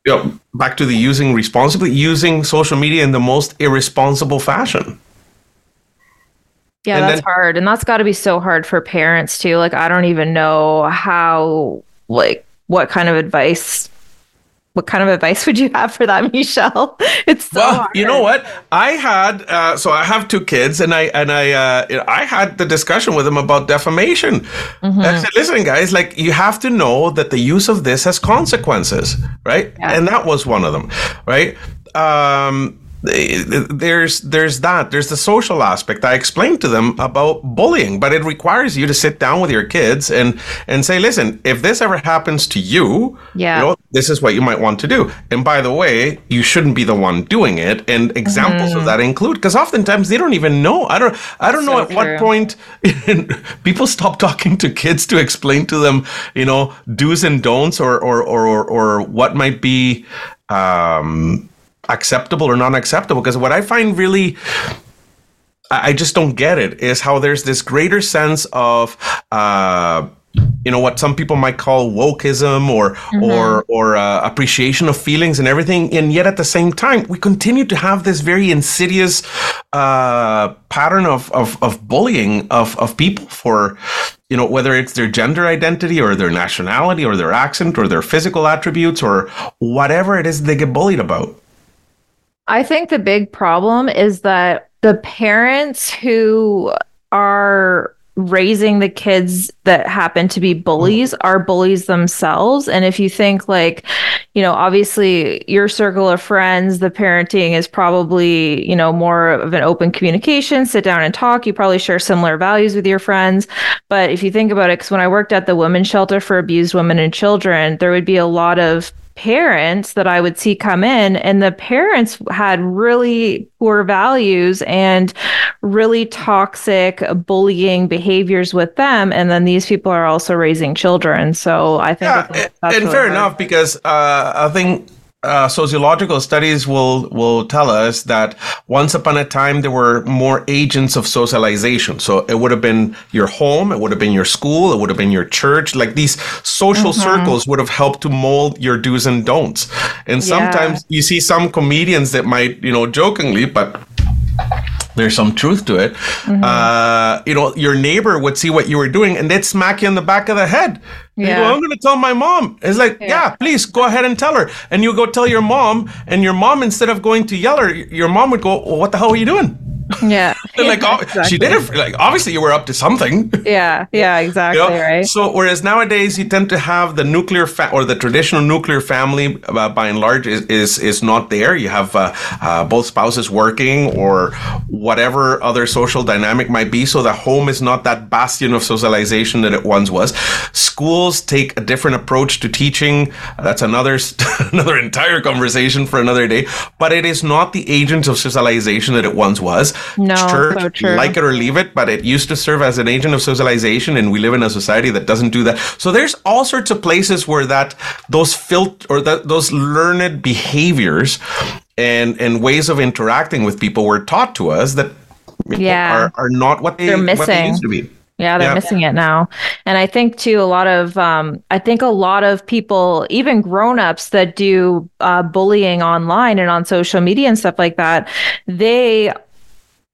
you know, back to the using responsibly, using social media in the most irresponsible fashion. Yeah, and that's then, hard. And that's got to be so hard for parents too. Like, I don't even know how, like, what kind of advice what kind of advice would you have for that, Michel? It's so well, hard. you know what? I had uh, so I have two kids, and I and I uh, I had the discussion with them about defamation. Mm-hmm. I said, "Listen, guys, like you have to know that the use of this has consequences, right?" Yeah. And that was one of them, right? Um, there's there's that. There's the social aspect. I explained to them about bullying but it requires you to sit down with your kids and and say listen if this ever happens to you yeah. you know, this is what you might want to do. And by the way you shouldn't be the one doing it. And examples mm-hmm. of that include because oftentimes they don't even know. I don't i don't so know at true. what point people stop talking to kids to explain to them you know do's and don'ts or or or or, or what might be um acceptable or non acceptable. Because what I find really I just don't get it is how there's this greater sense of uh, you know what some people might call wokeism or mm-hmm. or or uh, appreciation of feelings and everything and yet at the same time we continue to have this very insidious uh, pattern of, of of bullying of of people for you know whether it's their gender identity or their nationality or their accent or their physical attributes or whatever it is they get bullied about I think the big problem is that the parents who are raising the kids that happen to be bullies mm-hmm. are bullies themselves. And if you think like you know obviously your circle of friends the parenting is probably you know more of an open communication sit down and talk. You probably share similar values with your friends. But if you think about it because when i worked at the women's shelter for abused women and children there would be a lot of parents that I would see come in, and the parents had really poor values and really toxic bullying behaviors with them. And then these people are also raising children. So I think, yeah, that's, that's and fair enough, because uh, I think uh, sociological studies will will tell us that once upon a time there were more agents of socialization. So it would have been your home, it would have been your school, it would have been your church. Like these social mm-hmm. circles would have helped to mold your do's and don'ts. And sometimes yeah. you see some comedians that might, you know, jokingly, but there's some truth to it. Mm-hmm. Uh, you know, your neighbor would see what you were doing and they'd smack you in the back of the head. Yeah. Go, I'm going to tell my mom. It's like, yeah. yeah. please go ahead and tell her. And you go tell your mom, and your mom, instead of going to yell her, your mom would go, well, What the hell are you doing? Yeah. like yeah, exactly. she did it like obviously you were up to something. Yeah. Yeah, exactly, you know? right? So whereas nowadays you tend to have the nuclear fa- or the traditional nuclear family uh, by and large is is, is not there. You have uh, uh, both spouses working or whatever other social dynamic might be so the home is not that bastion of socialization that it once was. Schools take a different approach to teaching. That's another another entire conversation for another day, but it is not the agent of socialization that it once was. No, church, so like it or leave it, but it used to serve as an agent of socialization, and we live in a society that doesn't do that. So there's all sorts of places where that those filter or that those learned behaviors and and ways of interacting with people were taught to us that yeah. are, are not what they, They're missing. What they used to be. Yeah, they're yeah. missing it now. And I think too a lot of um I think a lot of people, even grown-ups that do uh, bullying online and on social media and stuff like that, they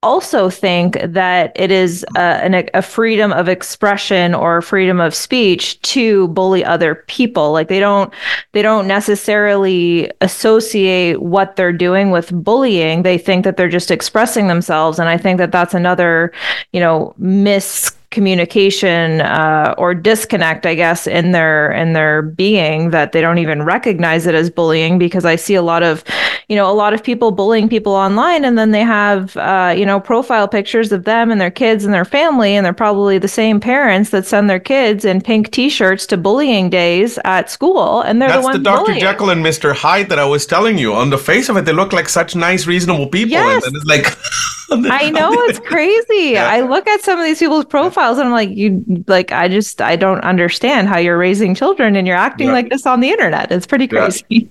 also think that it is a, a, freedom of expression or freedom of speech to bully other people. Like they don't they don't necessarily associate what they're doing with bullying. They think that they're just expressing themselves. And i think that that's another you know mis communication uh, or disconnect i guess in their in their being that they don't even recognize it as bullying because i see a lot of you know a lot of people bullying people online and then they have uh, you know profile pictures of them and their kids and their family and they're probably the same parents that send their kids in pink t-shirts to bullying days at school and they're that's the, the dr bullying. jekyll and mr hyde that i was telling you on the face of it they look like such nice reasonable people yes. and it's like I know it's crazy. Yeah. I look at some of these people's profiles and I'm like, you like, I just, I don't understand how you're raising children and you're acting yeah. like this on the internet. It's pretty crazy. Yeah.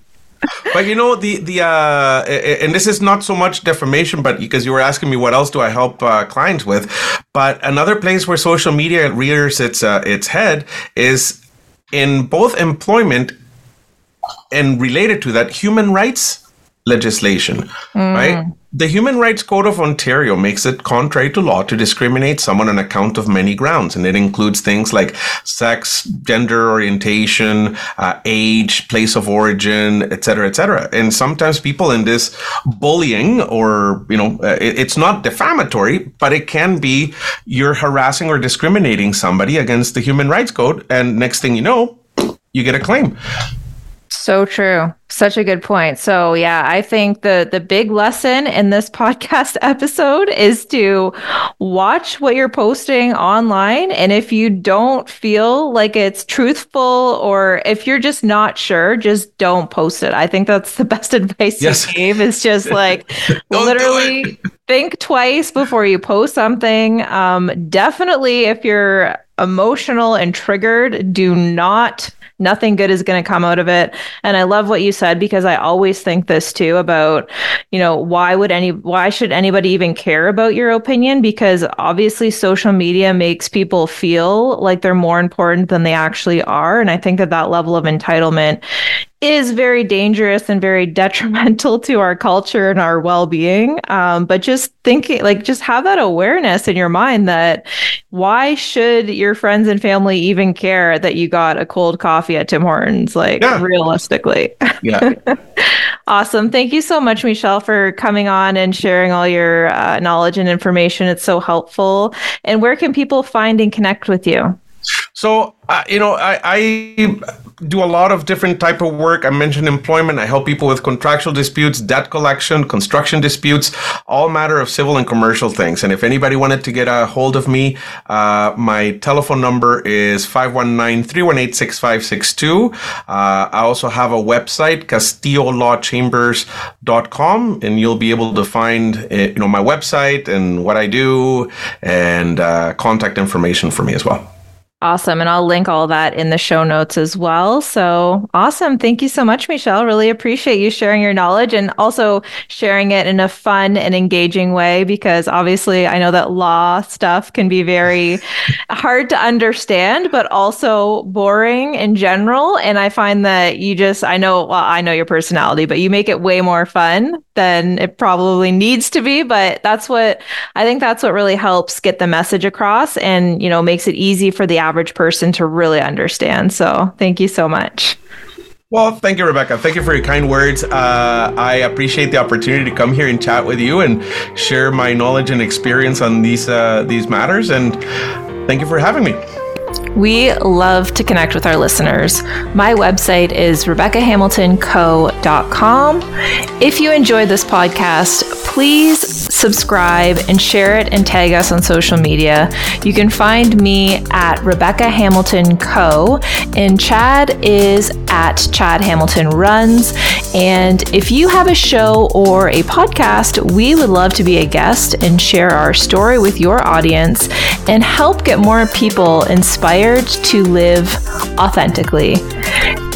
but you know the the uh, and this is not so much defamation, but because you were asking me what else do I help uh, clients with, but another place where social media rears its uh, its head is in both employment and related to that human rights legislation, mm. right? The Human Rights Code of Ontario makes it contrary to law to discriminate someone on account of many grounds, and it includes things like sex, gender orientation, uh, age, place of origin, etc., etc. And sometimes people in this bullying, or you know, uh, it, it's not defamatory, but it can be you're harassing or discriminating somebody against the Human Rights Code, and next thing you know, you get a claim. So true. Such a good point. So yeah, I think the the big lesson in this podcast episode is to watch what you're posting online and if you don't feel like it's truthful or if you're just not sure, just don't post it. I think that's the best advice yes. you gave is just like literally think twice before you post something. Um definitely if you're emotional and triggered, do not nothing good is going to come out of it. And i love what you said because i always think this too about you know why would any why should anybody even care about your opinion? Because obviously social media makes people feel like they're more important than they actually are. And i think that that level of entitlement is very dangerous and very detrimental to our culture and our well-being. Um, but just thinking like just have that awareness in your mind that why should your friends and family even care that you got a cold coffee at tim hortons like yeah. realistically? Yeah. Awesome. Thank you so much Michel for coming on and sharing all your uh, knowledge and information. It's so helpful. And where can people find and connect with you so uh, you know, I, I do a lot of different type of work. I mentioned employment. I help people with contractual disputes, debt collection, construction disputes, all matter of civil and commercial things. And if anybody wanted to get a hold of me, uh, my telephone number is 519-318-6562. Uh, I also have a website, castillolawchambers.com, and you'll be able to find, uh, you know, my website and what I do and uh, contact information for me as well. Awesome. And I'll link all that in the show notes as well. So awesome. Thank you so much, Michel. Really appreciate you sharing your knowledge and also sharing it in a fun and engaging way because obviously I know that law stuff can be very hard to understand, but also boring in general. And I find that you just, I know, well, I know your personality, but you make it way more fun than it probably needs to be. But that's what I think that's what really helps get the message across and, you know, makes it easy for the average person to really understand. So thank you so much. Well, thank you, Rebecca. Thank you for your kind words. Uh, I appreciate the opportunity to come here and chat with you and share my knowledge and experience on these uh, these matters. And thank you for having me. We love to connect with our listeners. My website is RebeccaHamiltonCo.com. If you enjoyed this podcast, please subscribe and share it and tag us on social media. You can find me at Rebecca Hamilton Co. and Chad is at Chad Hamilton Runs. And if you have a show or a podcast, we would love to be a guest and share our story with your audience and help get more people inspired to live authentically.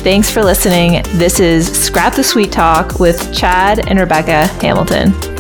Thanks for listening. This is Scrap the Sweet Talk with Chad and Rebecca Hamilton.